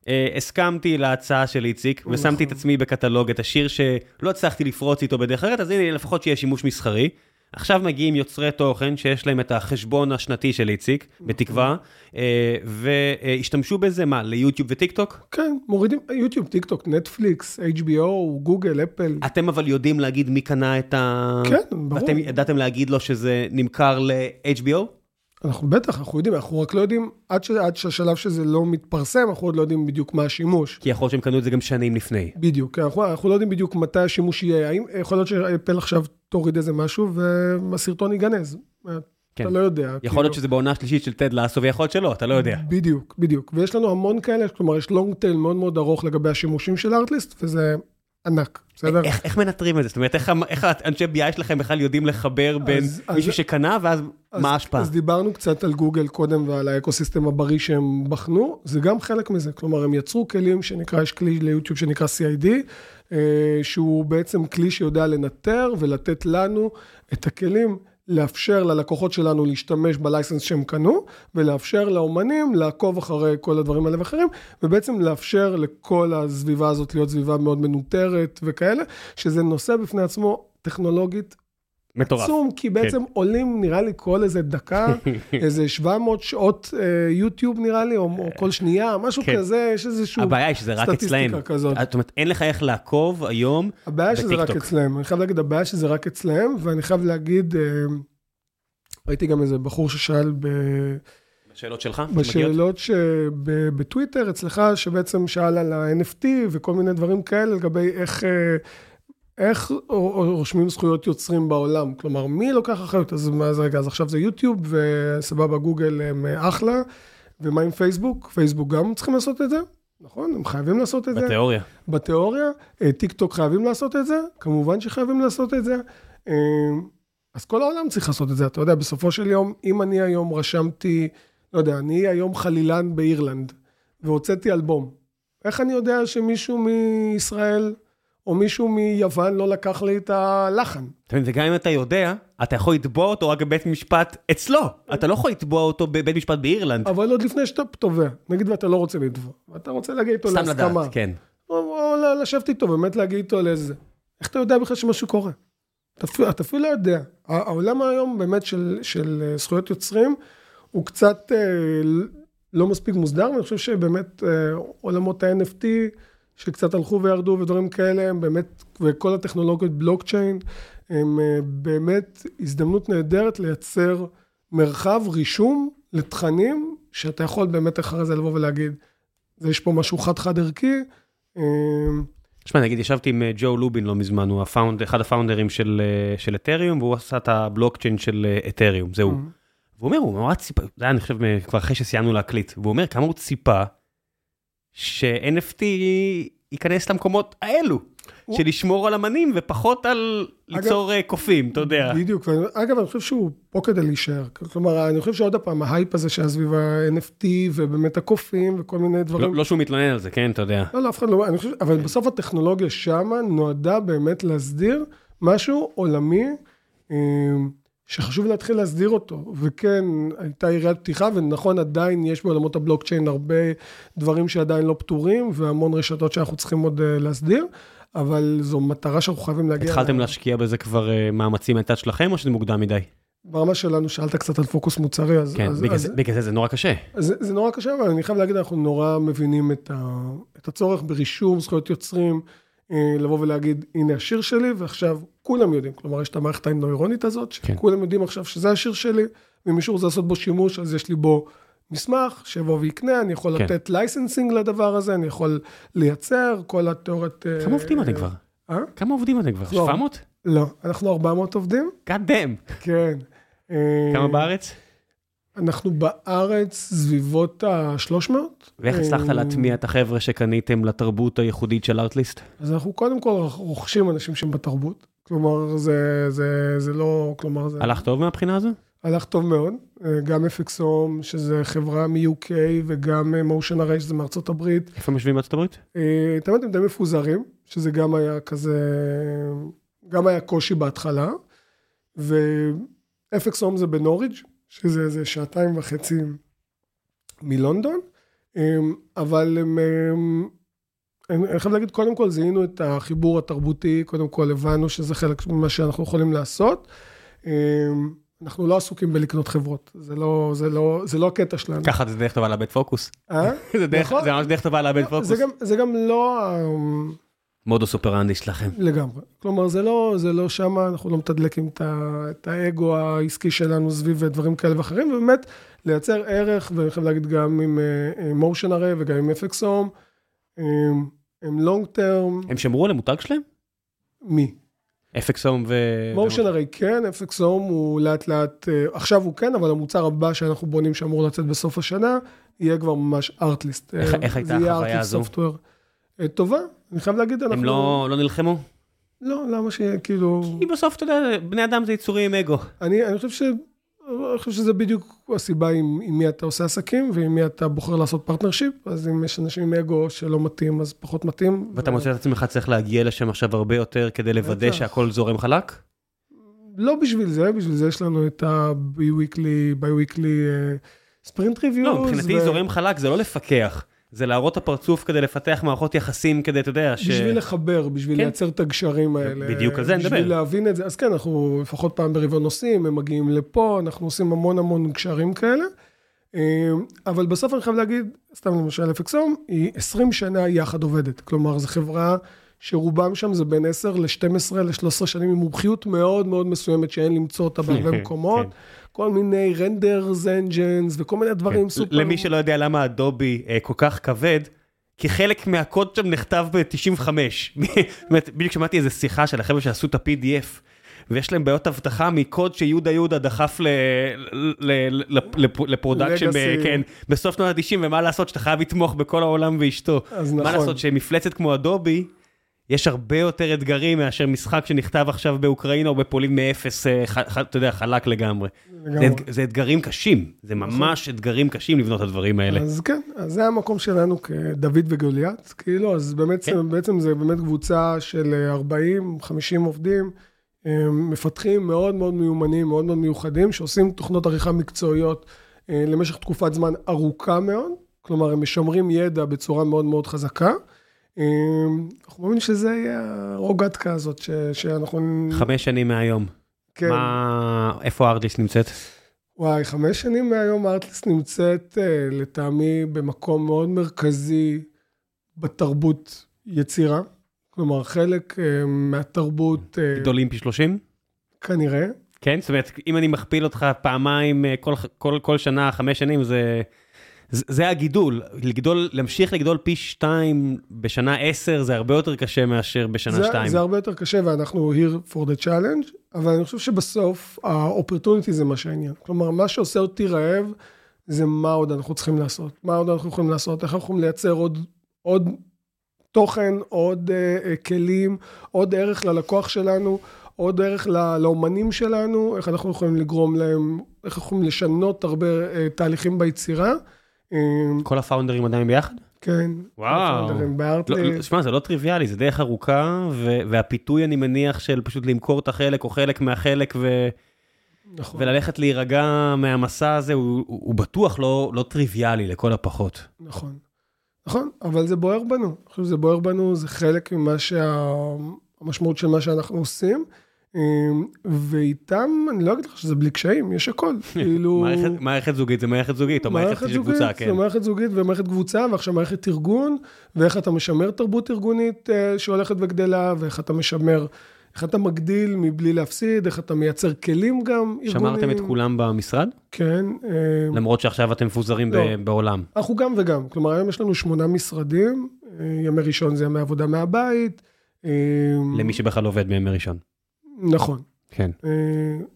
אה, הסכמתי להצעה של איציק, נכון. ושמתי את עצמי בקטלוג את השיר שלא הצלחתי לפרוץ איתו בדרך אחרת, אז הנה לפחות שיהיה שימוש מסחרי. עכשיו מגיעים יוצרי תוכן שיש להם את החשבון השנתי של איציק, בתקווה, אה, והשתמשו בזה, מה, ליוטיוב וטיק טוק? כן, מורידים יוטיוב, טיק טוק, נטפליקס, HBO, גוגל, אפל. אתם אבל יודעים להגיד מי קנה את ה... כן, ברור. ואתם ידעתם להגיד לו שזה נמכר ל-HBO? אנחנו בטח, אנחנו יודעים, אנחנו רק לא יודעים, עד, ש, עד שהשלב שזה לא מתפרסם, אנחנו עוד לא יודעים בדיוק מה השימוש. כי יכול להיות שהם קנו את זה גם שנים לפני. בדיוק, אנחנו, אנחנו לא יודעים בדיוק מתי השימוש יהיה, האם יכול להיות שאפל עכשיו תוריד איזה משהו והסרטון ייגנז. כן. אתה לא יודע. יכול להיות שזה בעונה שלישית של טד לאסו, ויכול להיות שלא, אתה לא יודע. בדיוק, בדיוק. ויש לנו המון כאלה, כלומר, יש long tail מאוד מאוד ארוך לגבי השימושים של ארטליסט, וזה ענק, בסדר? איך, איך מנטרים את זה? זאת אומרת, איך, איך האנשי BI שלכם בכלל יודעים לחבר בין אז- מישהו אז- שקנה, ואז אז- מה ההשפעה? אז דיברנו קצת על גוגל קודם ועל ה ecosystem הבריא שהם בחנו, זה גם חלק מזה. כלומר, הם יצרו כלים שנקרא, יש כלי ליוטיוב שנקרא CID, שהוא בעצם כלי שיודע לנטר ולתת לנו את הכלים. לאפשר ללקוחות שלנו להשתמש בלייסנס שהם קנו, ולאפשר לאומנים לעקוב אחרי כל הדברים האלה ואחרים, ובעצם לאפשר לכל הסביבה הזאת להיות סביבה מאוד מנוטרת וכאלה, שזה נושא בפני עצמו טכנולוגית מטורף. עצום, כי בעצם עולים, נראה לי, כל איזה דקה, איזה 700 שעות אה, יוטיוב נראה לי, או, או כל שנייה, משהו כן. כזה, יש איזשהו הבעיה היא שזה רק אצלהם. כזאת. זאת אומרת, אין לך איך לעקוב היום. הבעיה שזה רק בטיקטוק. אצלם, אני חייב להגיד, הבעיה שזה רק אצלם, ואני חייב להגיד, אה, ראיתי גם איזה בחור ששאל ב... בשאלות שלך? בשאלות שבטוויטר אצלך, שבעצם שאל על ה-NFT וכל מיני דברים כאלה לגבי איך, אה, איך רושמים זכויות יוצרים בעולם. כלומר, מי לוקח אחריות? אז מה זה רגע, אז עכשיו זה יוטיוב, וסבבה, גוגל הם אה, אחלה, ומה עם פייסבוק? פייסבוק גם צריכים לעשות את זה, נכון? הם חייבים לעשות את זה. בתיאוריה. בתיאוריה, אה, טיק טוק חייבים לעשות את זה, כמובן שחייבים לעשות את זה. אה, אז כל העולם צריך לעשות את זה, אתה יודע, בסופו של יום, אם אני היום רשמתי, לא יודע, אני היום חלילן באירלנד, והוצאתי אלבום, איך אני יודע שמישהו מישראל או מישהו מיוון לא לקח לי את הלחן? אתה מבין, וגם אם אתה יודע, אתה יכול לתבוע אותו רק בבית משפט אצלו. אתה לא יכול לתבוע אותו בבית משפט באירלנד. אבל עוד לפני שאתה תובע, נגיד ואתה לא רוצה לתבוע, ואתה רוצה להגיע איתו סתם להסכמה, לדעת, כן. או, לשבת איתו, באמת להגיד איתו על איזה. איך אתה יודע בכלל שמשהו קורה? אתה אפילו, אתה לא יודע. העולם היום באמת של, של אה, זכויות יוצרים, הוא קצת אה, לא מספיק מוסדר, ואני חושב שבאמת אה, עולמות ה-NFT, שקצת הלכו וירדו ודברים כאלה, הם באמת, וכל הטכנולוגיות בלוקצ'יין, הם אה, באמת הזדמנות נהדרת לייצר מרחב רישום לתכנים, שאתה יכול באמת אחרי זה לבוא ולהגיד, זה יש פה משהו חד-חד ערכי. תשמע, נגיד, ישבתי עם אה, ג'ו לובין לא מזמן, הוא הפאונד, אחד הפאונדרים של, אה, של אתריום, והוא עשה את הבלוקצ'יין של אתריום, זהו. והוא אומר, הוא נורא ציפה, זה היה, אני חושב, כבר אחרי שסיימנו להקליט, והוא אומר, כמה הוא ציפה ש-NFT ייכנס למקומות האלו, הוא- של לשמור על אמנים ופחות על ליצור אה, קופים, אתה יודע. בדיוק, אגב, אני חושב שהוא פה כדי להישאר. כלומר, אני חושב שעוד פעם, ההייפ הזה שהיה סביב ה-NFT, ובאמת הקופים, וכל מיני דברים. לא, לא שהוא מתלונן על זה, כן, אתה יודע. לא, לא, אף אחד לא, אני חושב, אבל בסוף הטכנולוגיה שמה נועדה באמת להסדיר משהו עולמי, אה, שחשוב להתחיל להסדיר אותו. וכן, הייתה יריית פתיחה, ונכון, עדיין יש בעולמות הבלוקצ'יין הרבה דברים שעדיין לא פתורים, והמון רשתות שאנחנו צריכים עוד אה, להסדיר, אבל זו מטרה שאנחנו חייבים להגיע... התחלתם אליה. להשקיע בזה כבר אה, מאמצים מהצד שלכם, או שזה מוקדם מדי? ברמה שלנו, שאלת קצת על פוקוס מוצרי, אז... כן, אז, בגלל אז, זה- בגלל זה זה נורא קשה. זה, זה נורא קשה, אבל אני חייב להגיד, אנחנו נורא מבינים את, ה, את הצורך ברישום זכויות יוצרים, לבוא ולהגיד, הנה השיר שלי, ועכשיו כולם יודעים, כלומר, יש את המערכת הנוירונית הזאת, כן. שכולם יודעים עכשיו שזה השיר שלי, ואם מישהו רוצה לעשות בו שימוש, אז יש לי בו מסמך, שיבוא ויקנה, אני יכול כן. לתת licensing לדבר הזה, אני יכול לייצר, כל התיאוריית... אה, כמה עובדים אתם כבר? אה? כמה עובדים אתם כבר? לא. 700? לא, אנחנו 400 עובדים, God damn. כן. אה, כמה בארץ? אנחנו בארץ סביבות ה-300. ואיך הצלחת להטמיע את החבר'ה שקניתם לתרבות הייחודית של ארטליסט? אז אנחנו קודם כל רוכשים אנשים שהם בתרבות. כלומר, זה, זה, זה לא, כלומר, זה... הלך טוב מהבחינה הזו? הלך טוב מאוד, אה, גם FXOM, שזה חברה מ-UK, וגם אה, Motion Array, שזה מארצות הברית. איפה הם יושבים בארצות הברית? אה, תמיד הם די מפוזרים, שזה גם היה כזה, גם היה קושי בהתחלה. ו-FXOM זה בנוריג', שזה איזה שעתיים וחצי מלונדון, אבל הם, אני חייב להגיד, קודם כל זיהינו את החיבור התרבותי, קודם כל הבנו שזה חלק ממה שאנחנו יכולים לעשות. אנחנו לא עסוקים בלקנות חברות, זה לא, זה לא, זה לא הקטע שלנו. ככה זה דרך טובה לאבד פוקוס. אה? זה דרך, נכון. זה ממש דרך טובה לאבד פוקוס. זה גם, זה גם לא... מודוס אופרנדי שלכם. לגמרי. כלומר, זה לא, זה לא שמה, אנחנו לא מתדלקים את, ה, את האגו העסקי שלנו סביב דברים כאלה ואחרים, ובאמת לייצר ערך, ואני חייב להגיד גם עם אה, motion array וגם עם FXOM, הם, הם long term, הם שמרו על המותג שלהם? מי? FXOM ו... motion array כן, FXOM הוא לאט לאט, אה, עכשיו הוא כן, אבל המוצר הבא שאנחנו בונים שאמור לצאת בסוף השנה, יהיה כבר ממש ארטליסט. איך- איך הייתה החוויה הזו? טובה, אני חייב להגיד, אנחנו... הם לא, לא נלחמו? לא, למה שיהיה, כאילו... כי בסוף, אתה יודע, בני אדם זה יצורים עם אגו. אני, אני חושב ש... אני חושב שזה בדיוק הסיבה עם, עם מי אתה עושה עסקים ועם מי אתה בוחר לעשות partnership, אז אם יש אנשים עם אגו שלא מתאים, אז פחות מתאים. ואתה ו- מוצא את עצמך צריך להגיע לשם עכשיו הרבה יותר כדי לוודא. שהכל זורם חלק? לא בשביל זה, בשביל זה יש לנו את ה-bi-weekly, bi-weekly ספרינט ריוויוז. לא, מבחינתי זורם חלק זה לא לפקח, זה להראות את הפרצוף כדי לפתח מערכות יחסים כדי, אתה יודע, ש... בשביל לחבר, בשביל כן. לייצר את הגשרים האלה. בדיוק על זה אני מדבר. בשביל להבין את זה, אז כן, אנחנו לפחות פעם ברבעון נוסעים, הם מגיעים לפה, אנחנו עושים המון המון גשרים כאלה. אה, אבל בסוף אני חייב להגיד, סתם למשל FXOM, היא 20 שנה יחד עובדת. כלומר, זו חברה שרובם שם זה בין 10 ל-12 ל-13 שנים, עם מומחיות מאוד מאוד מסוימת שאין למצוא אותה בהרבה מקומות. כן. כל מיני renders engines וכל מיני דברים סופר... למי שלא יודע למה אדובי אה, כל כך כבד, כי חלק מהקוד שם נכתב ב-95. באמת, בדיוק שמעתי איזה שיחה של החבר'ה שעשו את ה-PDF, ויש להם בעיות אבטחה מקוד שיהודי יהודה דחף ל production. כן, בסוף שנות ה-90, ומה לעשות שאתה חייב לתמוך בכל העולם ואשתו. אז מה נכון. לעשות שמפלצת כמו אדובי, יש הרבה יותר אתגרים מאשר משחק שנכתב עכשיו באוקראינה או בפולין מאפס, אה, אתה יודע, חלק לגמרי. זה, לגמרי. אתג- זה אתגרים קשים, זה ממש אתגרים קשים לבנות את הדברים האלה. אז כן, אז זה המקום שלנו כדוד וגוליית, כאילו, אז באמת, כן. בעצם זה באמת קבוצה של 40, 50 עובדים, אה, מפתחים מאוד מאוד מיומנים, מאוד מאוד מיוחדים, שעושים תוכנות עריכה מקצועיות אה, למשך תקופת זמן ארוכה מאוד, כלומר, הם משמרים ידע בצורה מאוד מאוד חזקה. אה, אנחנו מאמינים שזה יהיה הרוגטקה הזאת, ש, שאנחנו... חמש שנים מהיום, כן. מה, איפה ארדיס נמצאת? וואי, חמש שנים מהיום ארטליסט נמצאת אה, לטעמי במקום מאוד מרכזי בתרבות יצירה. כלומר, חלק אה, מהתרבות, אה, גדולים פי 30? כנראה, כן, זאת אומרת, אם אני מכפיל אותך פעמיים כל, כל, כל שנה, חמש שנים, זה, זה, הגידול. לגדול, להמשיך לגדול פי שתיים בשנה עשר, זה הרבה יותר קשה מאשר בשנה זה, שתיים. זה הרבה יותר קשה ואנחנו here for the challenge, אבל אני חושב שבסוף ה-opportunity זה מה שהעניין. כלומר, מה שעושה אותי רעב, זה מה עוד אנחנו צריכים לעשות. מה עוד אנחנו יכולים לעשות, איך אנחנו יכולים לייצר עוד, עוד תוכן, עוד uh, כלים, עוד ערך ללקוח שלנו, עוד ערך ל- לאומנים שלנו, איך אנחנו יכולים לגרום להם, איך אנחנו יכולים לשנות הרבה uh, תהליכים ביצירה. Um, כל הפאונדרים עדיין ביחד? כן. וואו. הפאונדרים לא. לא, שמע, זה לא טריוויאלי, זה דרך ארוכה, ו- והפיתוי, אני מניח, של פשוט למכור את החלק או חלק מהחלק, ו- נכון. וללכת להירגע מהמסע הזה, הוא, הוא, הוא בטוח לא, לא טריוויאלי לכל הפחות. נכון. נכון, אבל זה בוער בנו. אני חושב שזה בוער בנו, זה חלק ממה שה... המשמעות של מה שאנחנו עושים. אמ, ואיתם, אני לא אגיד לך שזה בלי קשיים, יש הכל. כאילו... מערכת, זוגית זה מערכת זוגית, או מערכת של קבוצה, כן. זה מערכת זוגית ומערכת קבוצה, ועכשיו מערכת ארגון, ואיך אתה משמר תרבות ארגונית אה, שהולכת וגדלה, ואיך אתה משמר, איך אתה מגדיל מבלי להפסיד, איך אתה מייצר כלים גם ארגוניים. שמרתם את כולם במשרד? כן. אה, למרות שעכשיו אתם מפוזרים לא. בעולם. אנחנו גם וגם, כלומר היום יש לנו שמונה משרדים, אה, ימי ראשון זה ימי עבודה מהבית. אה, למי שבכלל עובד בימי ראשון. נכון. כן. אה,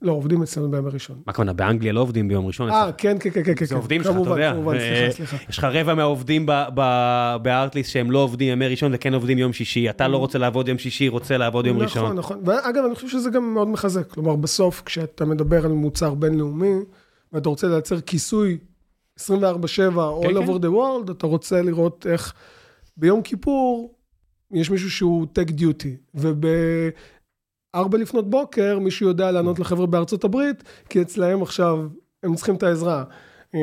לא, עובדים אצלנו בימי ראשון. מה הכוונה, באנגליה לא עובדים ביום ראשון? אה. כן, כן, כן, כן, כן. זה עובדים שלך, אתה כמובן, יודע. כמובן, אה, סליחה, סליחה. יש לך רבע מהעובדים ב- ב- בארטליסט שהם לא עובדים ימי ראשון וכן עובדים יום שישי. אתה לא רוצה לעבוד יום שישי, רוצה לעבוד יום ראשון. נכון, נכון. ואגב, אני חושב שזה גם מאוד מחזק. כלומר, בסוף, כשאתה מדבר על מוצר בינלאומי, ואתה רוצה לייצר כיסוי 24/7 all כן. over the world, אתה רוצה לראות איך ביום כיפור יש מישהו שהוא tech duty, וב-4 לפנות בוקר מישהו יודע לענות לחבר'ה בארצות הברית, כי אצלהם עכשיו הם צריכים את העזרה. אמ,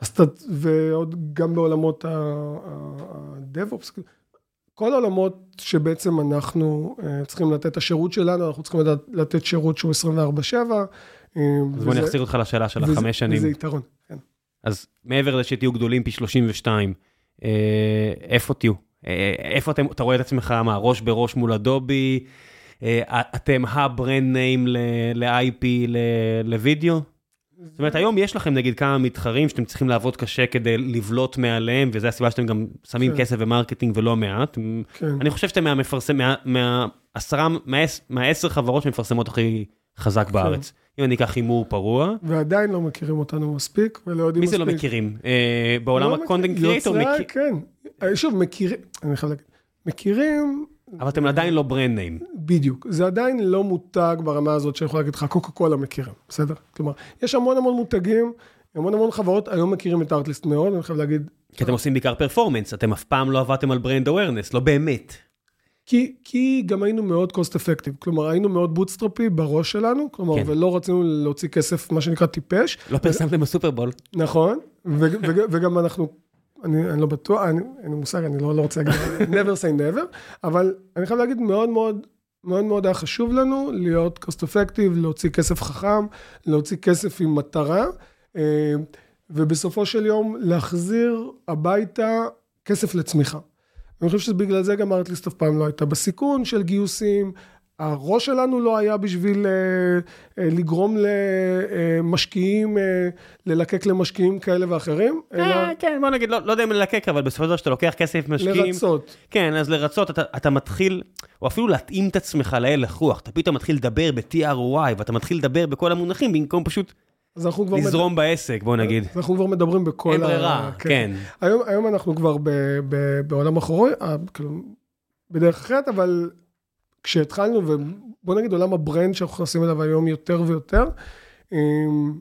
אז אתה, ועוד גם בעולמות ה-DevOps, כל העולמות שבעצם אנחנו אה, צריכים לתת את השירות שלנו, אנחנו צריכים לדעת- לתת שירות שהוא 24/7. אה, אז בוא וזה- נחזיר אותך לשאלה של וזה- החמש שנים. וזה יתרון, כן. אז מעבר לזה שתהיו גדולים פי 32, אה, איפה תהיו? אה, איפה אתם, אתה רואה את עצמך, מה, ראש בראש מול אדובי? אה, אתם ה brand name ל-IP, לוידאו? זאת אומרת, היום יש לכם נגיד כמה מתחרים שאתם צריכים לעבוד קשה כדי לבלוט מעליהם, וזו הסיבה שאתם גם שמים כן. כסף ו marketing ולא מעט. כן. אני חושב שאתם מהמפרסם, מה- מהעשרה, מהעש- מהעשר חברות שמפרסמות הכי חזק בארץ. אם אני אקח הימור פרוע, ועדיין לא מכירים אותנו מספיק, ולא יודעים מי מספיק. זה לא מכירים? אה, בעולם לא ה content creator, יוצרי- כן. אה, שוב, מכירים, אני חייב להגיד, מכירים, אבל אתם עדיין לא brand name. בדיוק. זה עדיין לא מותג ברמה הזאת שאני יכול להגיד לך, קוקה קולה מכירים, בסדר? כלומר, יש המון המון מותגים, המון המון חברות, היום מכירים את ארטליסט מאוד, אני חייב להגיד, כי אתם עושים בעיקר performance, אתם אף פעם לא עבדתם על brand awareness, לא באמת. כי, כי גם היינו מאוד cost effective, כלומר היינו מאוד bootstrappy בראש שלנו, כלומר, כן. ולא רצינו להוציא כסף, מה שנקרא טיפש, לא פרסמתם בסופרבול. נכון, וגם אנחנו, אני, אני לא בטוח, אני, אין לי מושג, אני לא, לא רוצה להגיד never say never, אבל אני חייב להגיד מאוד מאוד, מאוד מאוד היה חשוב לנו להיות cost effective, להוציא כסף חכם, להוציא כסף עם מטרה, אה, ובסופו של יום להחזיר הביתה כסף לצמיחה. אני חושב שבגלל זה גם ארטליסט אף פעם לא הייתה בסיכון של גיוסים. הראש שלנו לא היה בשביל אה, אה, לגרום למשקיעים, אה, ללקק למשקיעים כאלה ואחרים, אלא כן, בוא נגיד, לא לא יודע אם ללקק, אבל בסופו של דבר שאתה לוקח כסף משקיעים, לרצות. כן, אז לרצות, אתה, מתחיל, או אפילו להתאים את עצמך להלך רוח, אתה פתאום מתחיל לדבר ב-TROI, ואתה מתחיל לדבר בכל המונחים, במקום פשוט אז אנחנו כבר, לזרום בעסק, בוא נגיד. אז אנחנו כבר מדברים בכל אין ברירה, כן. היום, היום אנחנו כבר ב, ב, בעולם אחורי, כאילו, בדרך אחרת, אבל כשהתחלנו, ובוא נגיד עולם הברנד שאנחנו נכנסים אליו היום יותר ויותר, אמ,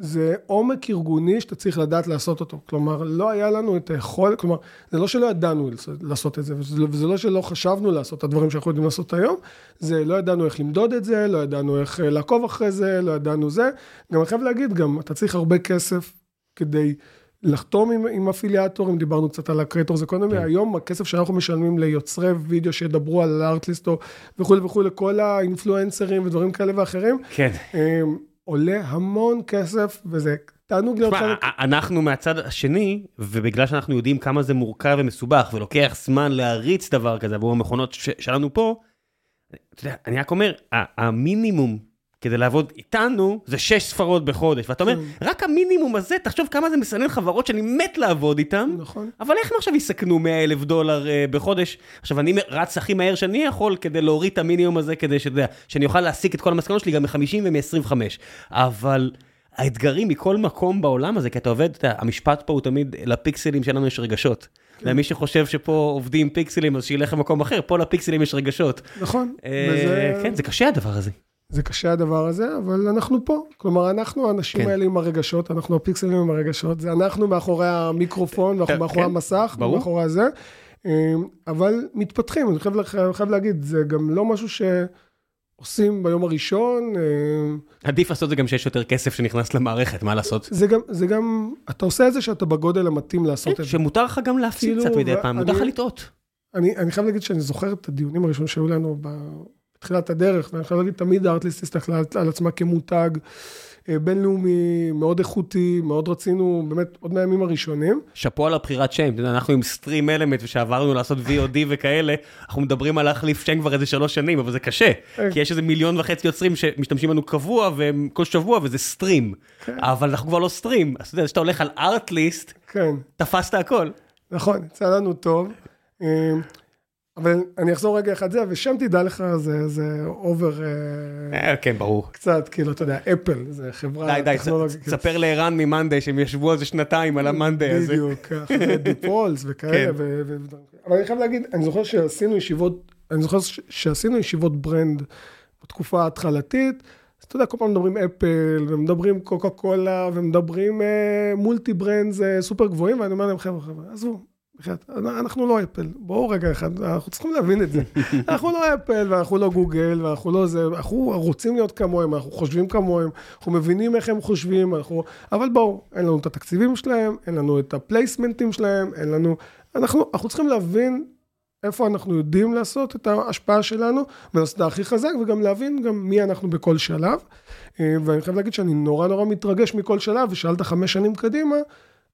זה עומק ארגוני שאתה צריך לדעת לעשות אותו. כלומר, לא היה לנו את היכולת, כלומר, זה לא שלא ידענו לעשות את זה, לא- וזה לא שלא חשבנו לעשות את הדברים שאנחנו יודעים לעשות היום, זה לא ידענו איך למדוד את זה, לא ידענו איך אה, לעקוב אחרי זה, לא ידענו זה. גם אני חייב להגיד, גם אתה צריך הרבה כסף כדי לחתום עם, עם אפיליאייטורים, דיברנו קצת על ה creators economy, כן. היום הכסף שאנחנו משלמים ליוצרי וידאו שידברו על הארטליסט וכולי וכולי, כל האינפלואנסרים ודברים כאלה ואחרים, כן. אמ, עולה המון כסף, וזה תענוג להיות חלק. אנחנו מהצד השני, ובגלל שאנחנו יודעים כמה זה מורכב ומסובך, ולוקח זמן להריץ דבר כזה עבור המכונות שלנו פה, אתה יודע, אני רק אומר, המינימום כדי לעבוד איתנו זה שש ספרות בחודש, ואתה אומר, רק המינימום הזה, תחשוב כמה זה מסנן חברות שאני מת לעבוד איתן, נכון. אבל איך הם עכשיו יסכנו 100 אלף דולר uh, בחודש? עכשיו, אני רץ הכי מהר שאני יכול כדי להוריד את המינימום הזה, כדי שאתה יודע, שאני אוכל להסיק את כל המסקנות שלי גם מ-50 ומ-25. אבל האתגרים מכל מקום בעולם הזה, כי אתה עובד, אתה המשפט פה הוא תמיד, לפיקסלים שלנו יש רגשות. למי שחושב שפה עובדים פיקסלים, אז שילך למקום אחר, פה לפיקסלים יש רגשות. נכון. אה, וזה, כן, זה קשה הדבר הזה. זה קשה הדבר הזה, אבל אנחנו פה. כלומר, אנחנו האנשים כן. האלה עם הרגשות, אנחנו הפיקסלים עם הרגשות, זה אנחנו מאחורי המיקרופון, ואנחנו כן, מאחורי כן, המסך, ברור. ומאחורי הזה. אמ, אבל מתפתחים, אני חייב, לח- חייב להגיד, זה גם לא משהו שעושים ביום הראשון. אמ, עדיף לעשות זה גם שיש יותר כסף שנכנס למערכת, מה לעשות? זה גם, זה גם, אתה עושה את זה שאתה בגודל המתאים לעשות את זה. שמותר לך גם להפסיד כאילו, קצת מדי פעם, מותר לך לטעות. אני, אני חייב להגיד שאני זוכר את הדיונים הראשונים שהיו לנו ב- בתחילת הדרך, ואני חייב להגיד, תמיד הארטליסט הסתכלה על, על עצמה כמותג אה, בינלאומי, מאוד איכותי, מאוד רצינו, באמת, עוד מהימים הראשונים. שאפו על הבחירת שם, אנחנו עם סטרים אלמנט ושעברנו לעשות VOD וכאלה, אנחנו מדברים על להחליף שם כבר איזה שלוש שנים, אבל זה קשה, כי יש איזה מיליון וחצי יוצרים שמשתמשים בנו קבוע, והם כל שבוע, וזה סטרים. אבל אנחנו כבר לא סטרים, אז אתה יודע, כשאתה הולך על ארטליסט, כן, תפסת הכל. נכון, יצא לנו טוב. אה, אבל אני אחזור רגע אחד זה, ושם תדע לך, זה, אובר... אה, כן, ברור. קצת, כאילו, אתה יודע, אפל, זה חברה די, די, טכנולוגית. תספר לערן מ-monday שהם ישבו על זה שנתיים, על ה-monday הזה. בדיוק, ככה, defaults וכאלה. כן. אבל אני חייב להגיד, אני זוכר שעשינו ישיבות, אני זוכר שעשינו ישיבות brand בתקופה ההתחלתית, אז אתה יודע, כל פעם מדברים אפל, ומדברים קוקה קולה, ומדברים אה, מולטי אה, סופר גבוהים, ואני אומר להם, חבר'ה, חבר'ה, עזבו. אנחנו לא אפל, בואו רגע אחד, אנחנו צריכים להבין את זה. אנחנו לא אפל, ואנחנו לא גוגל, ואנחנו לא זה, אנחנו רוצים להיות כמוהם, אנחנו חושבים כמוהם, אנחנו מבינים איך הם חושבים, אנחנו... אבל בואו, אין לנו את התקציבים שלהם, אין לנו את הפלייסמנטים שלהם, אין לנו... אנחנו, אנחנו צריכים להבין איפה אנחנו יודעים לעשות את ההשפעה שלנו, ולעשות את הכי חזק, וגם להבין גם מי אנחנו בכל שלב. אה, ואני חייב להגיד שאני נורא נורא מתרגש מכל שלב, ושאלת חמש שנים קדימה,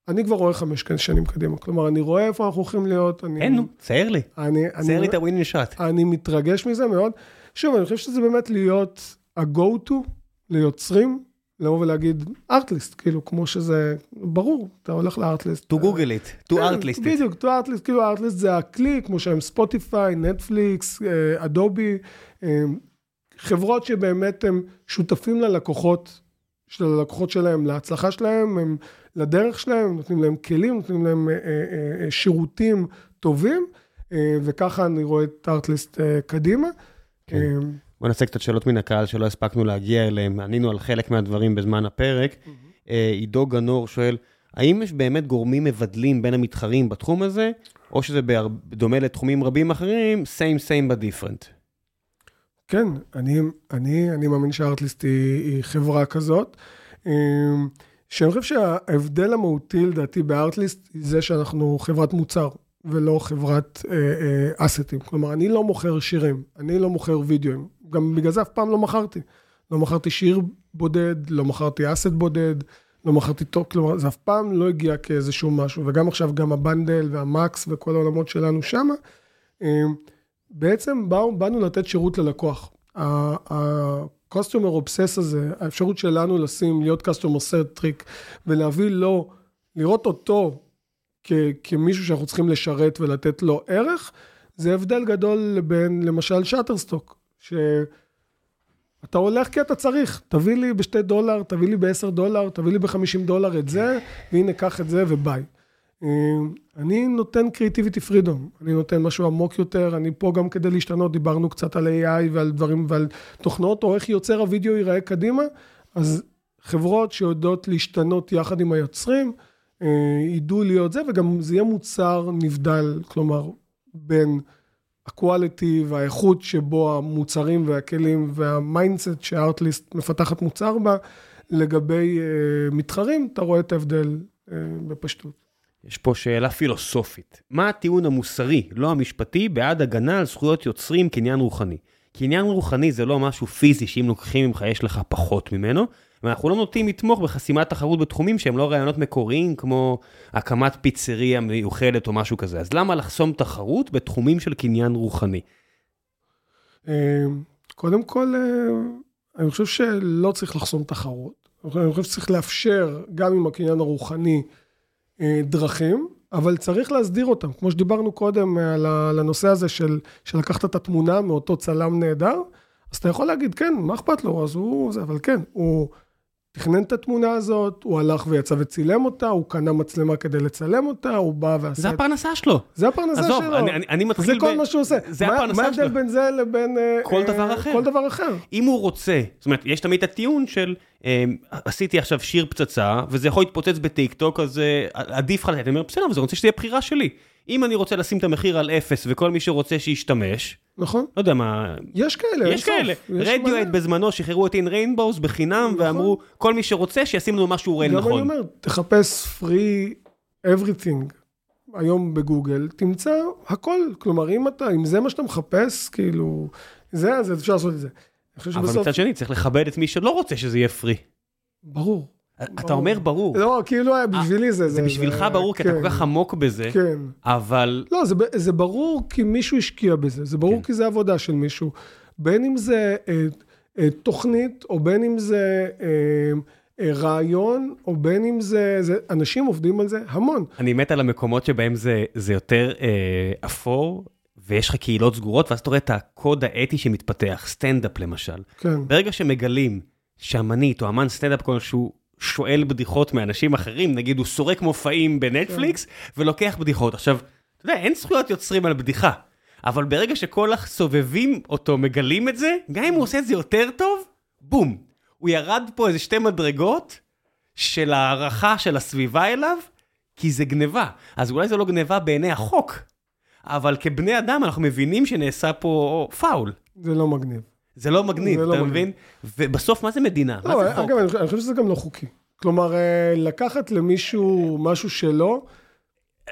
אני כבר רואה חמש שנים קדימה. כלומר, אני רואה איפה אנחנו הולכים להיות. אני, אין, נו, צייר לי. אני, צייר אני, לי את ה-winning shot. אני מתרגש מזה מאוד. שוב, אני חושב שזה באמת להיות ה-go-to ליוצרים, לבוא ולהגיד Artlist, כאילו, כמו שזה, ברור, אתה הולך ל-Artlist. To Google it, to כן, it. בדיוק, to Artlist, כאילו Artlist זה הכלי, כמו שהם Spotify, Netflix, אדובי, חברות שבאמת הם שותפים ללקוחות, של הלקוחות שלהם, להצלחה שלהם, הם לדרך שלהם, נותנים להם כלים, נותנים להם אה, אה, אה, שירותים טובים, אה, וככה אני רואה את ארטליסט אה, קדימה. כן. אה, בוא נעשה קצת שאלות מן הקהל שלא הספקנו להגיע אליהם, ענינו על חלק מהדברים בזמן הפרק. אה, עידו גנור שואל, האם יש באמת גורמים מבדלים בין המתחרים בתחום הזה, או שזה בדומה לתחומים רבים אחרים, same same but different? כן, אני, אני, אני מאמין שארטליסט היא, היא חברה כזאת. אה, שאני חושב שההבדל המהותי לדעתי בארטליסט, זה שאנחנו חברת מוצר. ולא חברת אה, אה, אסטים. כלומר, אני לא מוכר שירים, אני לא מוכר וידאוים. גם בגלל זה אף פעם לא מכרתי. לא מכרתי שיר בודד, לא מכרתי אסט בודד, לא מכרתי טוב, כלומר, זה אף פעם לא הגיע כאיזשהו משהו. וגם עכשיו, גם הבנדל והמקס וכל העולמות שלנו שמה, אה, בעצם באו, באנו לתת שירות ללקוח. ה-customer obsess הזה, האפשרות שלנו לשים, להיות customer centric ולהביא לו, לראות אותו כ- כמישהו שאנחנו צריכים לשרת ולתת לו ערך, זה הבדל גדול בין למשל שאטרסטוק, שאתה הולך כי אתה צריך, תביא לי בשתי דולר, תביא לי בעשר דולר, תביא לי בחמישים דולר את זה, והנה קח את זה וביי. אני נותן creativity freedom, אני נותן משהו עמוק יותר, אני פה גם כדי להשתנות, דיברנו קצת על AI ועל דברים ועל תוכנות, או איך יוצר הוידאו ייראה קדימה, אז חברות שיודעות להשתנות יחד עם היוצרים, ידעו להיות זה, וגם זה יהיה מוצר נבדל, כלומר, בין ה-quality והאיכות שבו המוצרים והכלים וה-mindset שה-Artlist מפתחת מוצר בה, לגבי uh, מתחרים, אתה רואה את ההבדל uh, בפשטות. יש פה שאלה פילוסופית. מה הטיעון המוסרי, לא המשפטי, בעד הגנה על זכויות יוצרים קניין רוחני? קניין רוחני זה לא משהו פיזי שאם לוקחים ממך יש לך פחות ממנו, ואנחנו לא נוטים לתמוך בחסימת תחרות בתחומים שהם לא רעיונות מקוריים, כמו הקמת פיצריה מיוחדת או משהו כזה. אז למה לחסום תחרות בתחומים של קניין רוחני? קודם כל, אני חושב שלא צריך לחסום תחרות. אני חושב שצריך לאפשר, גם עם הקניין הרוחני, דרכים, אבל צריך להסדיר אותם. כמו שדיברנו קודם על הנושא הזה של, של לקחת את התמונה מאותו צלם נהדר, אז אתה יכול להגיד, כן, מה אכפת לו? אז הוא, זה, אבל כן, הוא תכנן את התמונה הזאת, הוא הלך ויצא וצילם אותה, הוא קנה מצלמה כדי לצלם אותה, הוא בא ועשה... זה הפרנסה שלו. זה הפרנסה עזוב, שלו. אני, אני, אני מתחיל... זה כל ב... מה שהוא עושה. זה מה, הפרנסה מה שלו. מה ההבדל בין זה לבין... כל אה, דבר אחר. כל דבר אחר. אם הוא רוצה, זאת אומרת, יש תמיד את הטיעון של, אה, עשיתי עכשיו שיר פצצה, וזה יכול להתפוצץ בטיק טוק, אז אה, עדיף לך לתת. אני אומר, בסדר, אבל זה רוצה שזה יהיה בחירה שלי. אם אני רוצה לשים את המחיר על אפס, וכל מי שרוצה שישתמש, נכון. לא יודע מה... יש כאלה, יש כאלה. רדיואט בזמנו שחררו את אין ריינבוס בחינם, נכון. ואמרו, כל מי שרוצה, שישים לנו משהו רן נכון. גם אני אומר, תחפש free everything. היום בגוגל, תמצא הכל. כלומר, אם אתה, אם זה מה שאתה מחפש, כאילו, זה, אז אפשר לעשות את זה. אבל מצד שני, צריך לכבד את מי שלא רוצה שזה יהיה פרי. ברור. אתה אומר ברור. לא, כאילו בשבילי זה... זה בשבילך ברור, כי אתה כל כך עמוק בזה, כן. אבל... לא, זה ברור כי מישהו השקיע בזה, זה ברור כי זה עבודה של מישהו. בין אם זה תוכנית, או בין אם זה רעיון, או בין אם זה... אנשים עובדים על זה המון. אני מת על המקומות שבהם זה יותר אפור. ויש לך קהילות סגורות, ואז אתה רואה את הקוד האתי שמתפתח, סטנדאפ למשל. כן. ברגע שמגלים שאמנית או אמן סטנדאפ כלשהו שואל בדיחות מאנשים אחרים, נגיד הוא סורק מופעים ב-Netflix, ולוקח בדיחות. עכשיו, אתה יודע, אין זכויות יוצרים על בדיחה, אבל ברגע שכל הסובבים אותו מגלים את זה, גם אם הוא עושה את זה יותר טוב, בום. הוא ירד פה איזה שתי מדרגות של הערכה של הסביבה אליו, כי זה גניבה. אז אולי זה לא גניבה בעיני החוק, אבל כבני אדם אנחנו מבינים שנעשה פה פאול. זה לא מגניב. זה לא מגניב, זה לא אתה מגניב. מבין? ובסוף, מה זה מדינה? מה לא, זה חוק? אגב, אני חושב שזה גם לא חוקי. כלומר, אה, לקחת למישהו משהו שלו,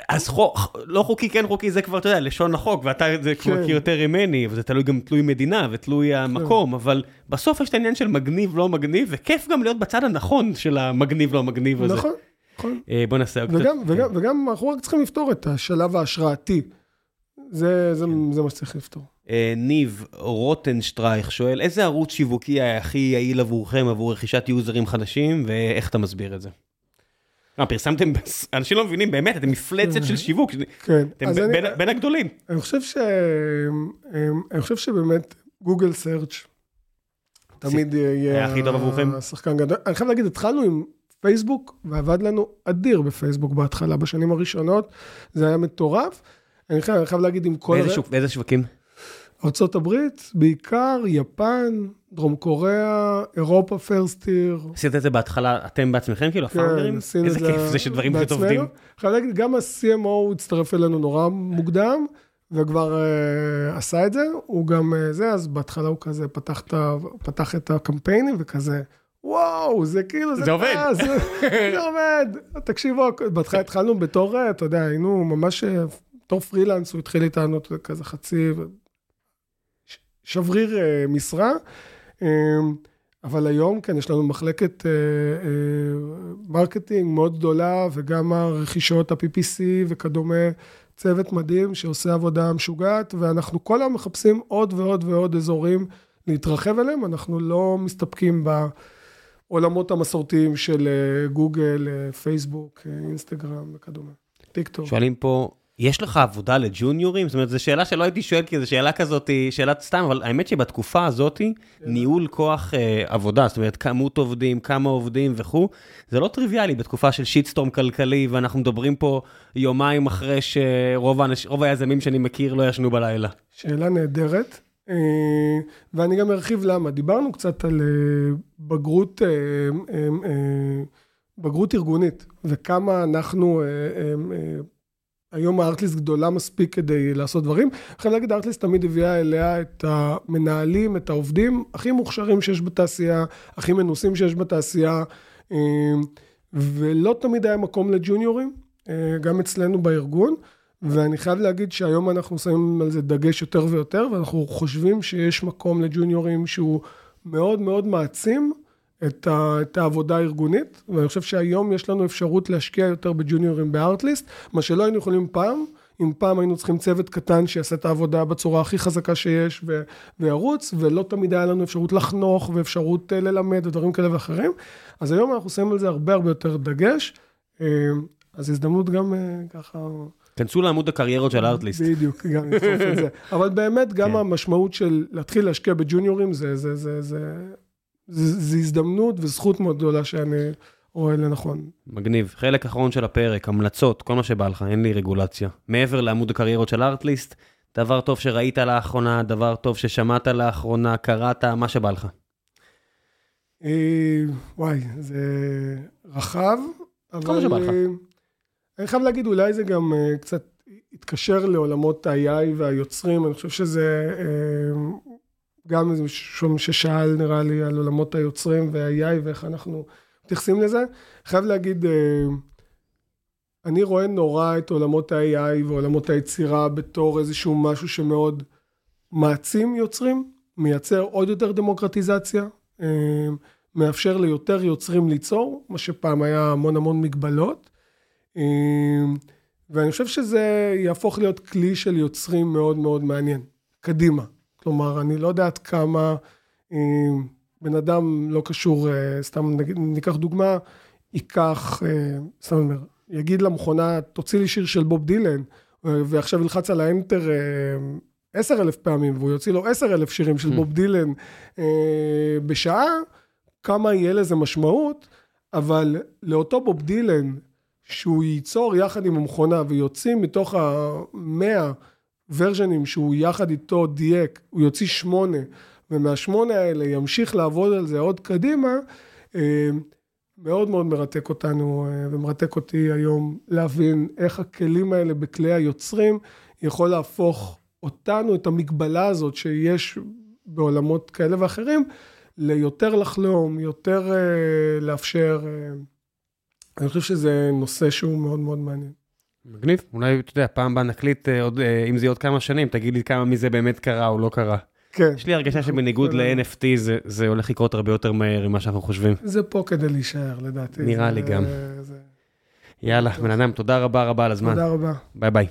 אז חוק, לא חוקי, כן חוקי, זה כבר, אתה יודע, לשון החוק, ואתה זה כבר כן. מכיר יותר ממני, וזה תלוי גם תלוי מדינה ותלוי המקום, אבל בסוף יש את העניין של מגניב, לא מגניב, וכיף גם להיות בצד הנכון של המגניב, לא מגניב הזה. נכון, נכון. אה, בוא נעשה עוד וגם, קצת- וגם, וגם אנחנו רק צריכים לפתור את השלב ההשראתי. זה, זה, כן. זה מה שצריך לפתור. אה, ניב רוטנשטרייך שואל, איזה ערוץ שיווקי הכי יעיל עבורכם עבור רכישת יוזרים חדשים, ואיך אתה מסביר את זה? אה, פרסמתם, אנשים לא מבינים, באמת, אתם מפלצת של שיווק, כן, אתם ב- אני, בין- בין הגדולים. אני חושב ש... אני חושב שבאמת גוגל סרצ' תמיד יהיה... היה הכי טוב עבורכם? השחקן גדול. אני חייב להגיד, התחלנו עם פייסבוק, ועבד לנו אדיר בפייסבוק בהתחלה, בשנים הראשונות, זה היה מטורף. אני חייב, אני חייב להגיד עם כל... באיזה שוק- באיזה שווקים? הברית, בעיקר, יפן, דרום קוריאה, אירופה פרסטיר. עשית את זה בהתחלה, אתם בעצמכם, כאילו, הפאונדרים? כן, עשינו איזה את כיף זה שדברים פשוט בעצמנו. עובדים. חייב להגיד, גם ה-CMO הצטרף אלינו נורא מוקדם, וכבר uh, עשה את זה, הוא גם uh, זה, אז בהתחלה הוא כזה פתח את, ה- פתח את הקמפיינים וכזה, וואו, זה כאילו, זה, זה עובד. אה, זה, זה עובד. תקשיבו, בהתחלה התחלנו בתור, אה, אתה יודע, היינו ממש, בתור פרילנס, הוא התחיל יודע, כזה חצי, שבריר אה, משרה. אה, אבל היום, כן, יש לנו מחלקת אה, אה, marketing מאוד גדולה, וגם הרכישות, ה-PPC וכדומה, צוות מדהים שעושה עבודה משוגעת, ואנחנו כל היום מחפשים עוד ועוד ועוד אזורים להתרחב אליהם, אנחנו לא מסתפקים בעולמות המסורתיים של גוגל, פייסבוק, אינסטגרם וכדומה, טיק טוק. שואלים פה, יש לך עבודה לג'וניורים? זאת אומרת, זו שאלה שלא הייתי שואל, כי זו שאלה כזאת, שאלת סתם, אבל האמת שבתקופה הזאת, ניהול כוח אה, עבודה, זאת אומרת, כמות עובדים, כמה עובדים וכו', זה לא טריוויאלי בתקופה של שיטסטורם כלכלי, ואנחנו מדברים פה יומיים אחרי שרוב האנש, היזמים שאני מכיר לא ישנו בלילה. שאלה נהדרת, אה, ואני גם ארחיב למה. דיברנו קצת על אה, בגרות, אה, בגרות ארגונית, וכמה אנחנו, היום הארטליסט גדולה מספיק כדי לעשות דברים. חייב להגיד, הארטליסט תמיד הביאה אליה את המנהלים, את העובדים הכי מוכשרים שיש בתעשייה, הכי מנוסים שיש בתעשייה, אה, ולא תמיד היה מקום לג'וניורים, אה, גם אצלנו בארגון. ואני חייב להגיד שהיום אנחנו שמים על זה דגש יותר ויותר, ואנחנו חושבים שיש מקום לג'וניורים שהוא מאוד מאוד מעצים את, ה, את העבודה הארגונית, ואני חושב שהיום יש לנו אפשרות להשקיע יותר בג'וניורים בארטליסט, מה שלא היינו יכולים פעם. אם פעם היינו צריכים צוות קטן שיעשה את העבודה בצורה הכי חזקה שיש ו- וירוץ, ולא תמיד היה לנו אפשרות לחנוך ואפשרות אה, ללמד ודברים כאלה ואחרים. אז היום אנחנו שמים על זה הרבה הרבה יותר דגש. אה, אז הזדמנות גם אה, ככה... כנסו לעמוד הקריירות של ארטליסט. בדיוק, גם לדחוף את זה. אבל באמת, גם כן. המשמעות של להתחיל להשקיע בג'וניורים, זה, זה, זה, זה, זה הזדמנות וזכות מאוד גדולה שאני רואה לנכון. מגניב. חלק אחרון של הפרק, המלצות, כל מה שבא לך, אין לי רגולציה. מעבר לעמוד הקריירות של ארטליסט, דבר טוב שראית לאחרונה, דבר טוב ששמעת לאחרונה, קראת, מה שבא לך. אה, וואי, זה רחב, כל מה שבא לך. אה, אני חייב להגיד, אולי זה גם אה, קצת התקשר לעולמות ה-AI והיוצרים, אני חושב שזה גם איזה מישהו ששאל, נראה לי, על עולמות היוצרים וה-AI ואיך אנחנו מתייחסים לזה. חייב להגיד, אה, אני רואה נורא את עולמות ה-AI ועולמות היצירה בתור איזשהו משהו שמאוד מעצים יוצרים, מייצר עוד יותר דמוקרטיזציה, אה, מאפשר ליותר יוצרים ליצור, מה שפעם היה המון המון מגבלות. אה, ואני חושב שזה יהפוך להיות כלי של יוצרים מאוד מאוד מעניין, קדימה. כלומר, אני לא יודע עד כמה אה, בן אדם לא קשור, אה, סתם נגיד, ניקח דוגמה, ייקח, אה, סתם אומר, יגיד למכונה, תוציא לי שיר של בוב דילן, ועכשיו ילחץ על האנטר, עשר אלף פעמים, והוא יוציא לו עשר אלף שירים של Hmm. בוב דילן בשעה, כמה יהיה לזה משמעות, אבל לאותו בוב דילן, שהוא ייצור יחד עם המכונה ויוציא מתוך המאה ורז'נים שהוא יחד איתו דייק, הוא יוציא שמונה, ומהשמונה האלה ימשיך לעבוד על זה עוד קדימה, אה, מאוד מאוד מרתק אותנו אה, ומרתק אותי היום להבין איך הכלים האלה בכלי היוצרים יכול להפוך אותנו, את המגבלה הזאת שיש בעולמות כאלה ואחרים, ליותר לחלום, יותר אה, לאפשר. אני חושב שזה נושא שהוא מאוד מאוד מעניין. מגניב, אולי, אתה יודע, פעם הבאה נקליט, אה, עוד, אה, אם זה יהיה עוד כמה שנים, תגיד לי כמה מזה באמת קרה או לא קרה. כן. יש לי הרגשה שבניגוד. ל-NFT זה, זה הולך לקרות הרבה יותר מהר ממה שאנחנו חושבים. זה פה כדי להישאר, לדעתי. נראה זה- לי גם. זה- יאללה, בן אדם, תודה רבה רבה על הזמן. תודה רבה. ביי ביי.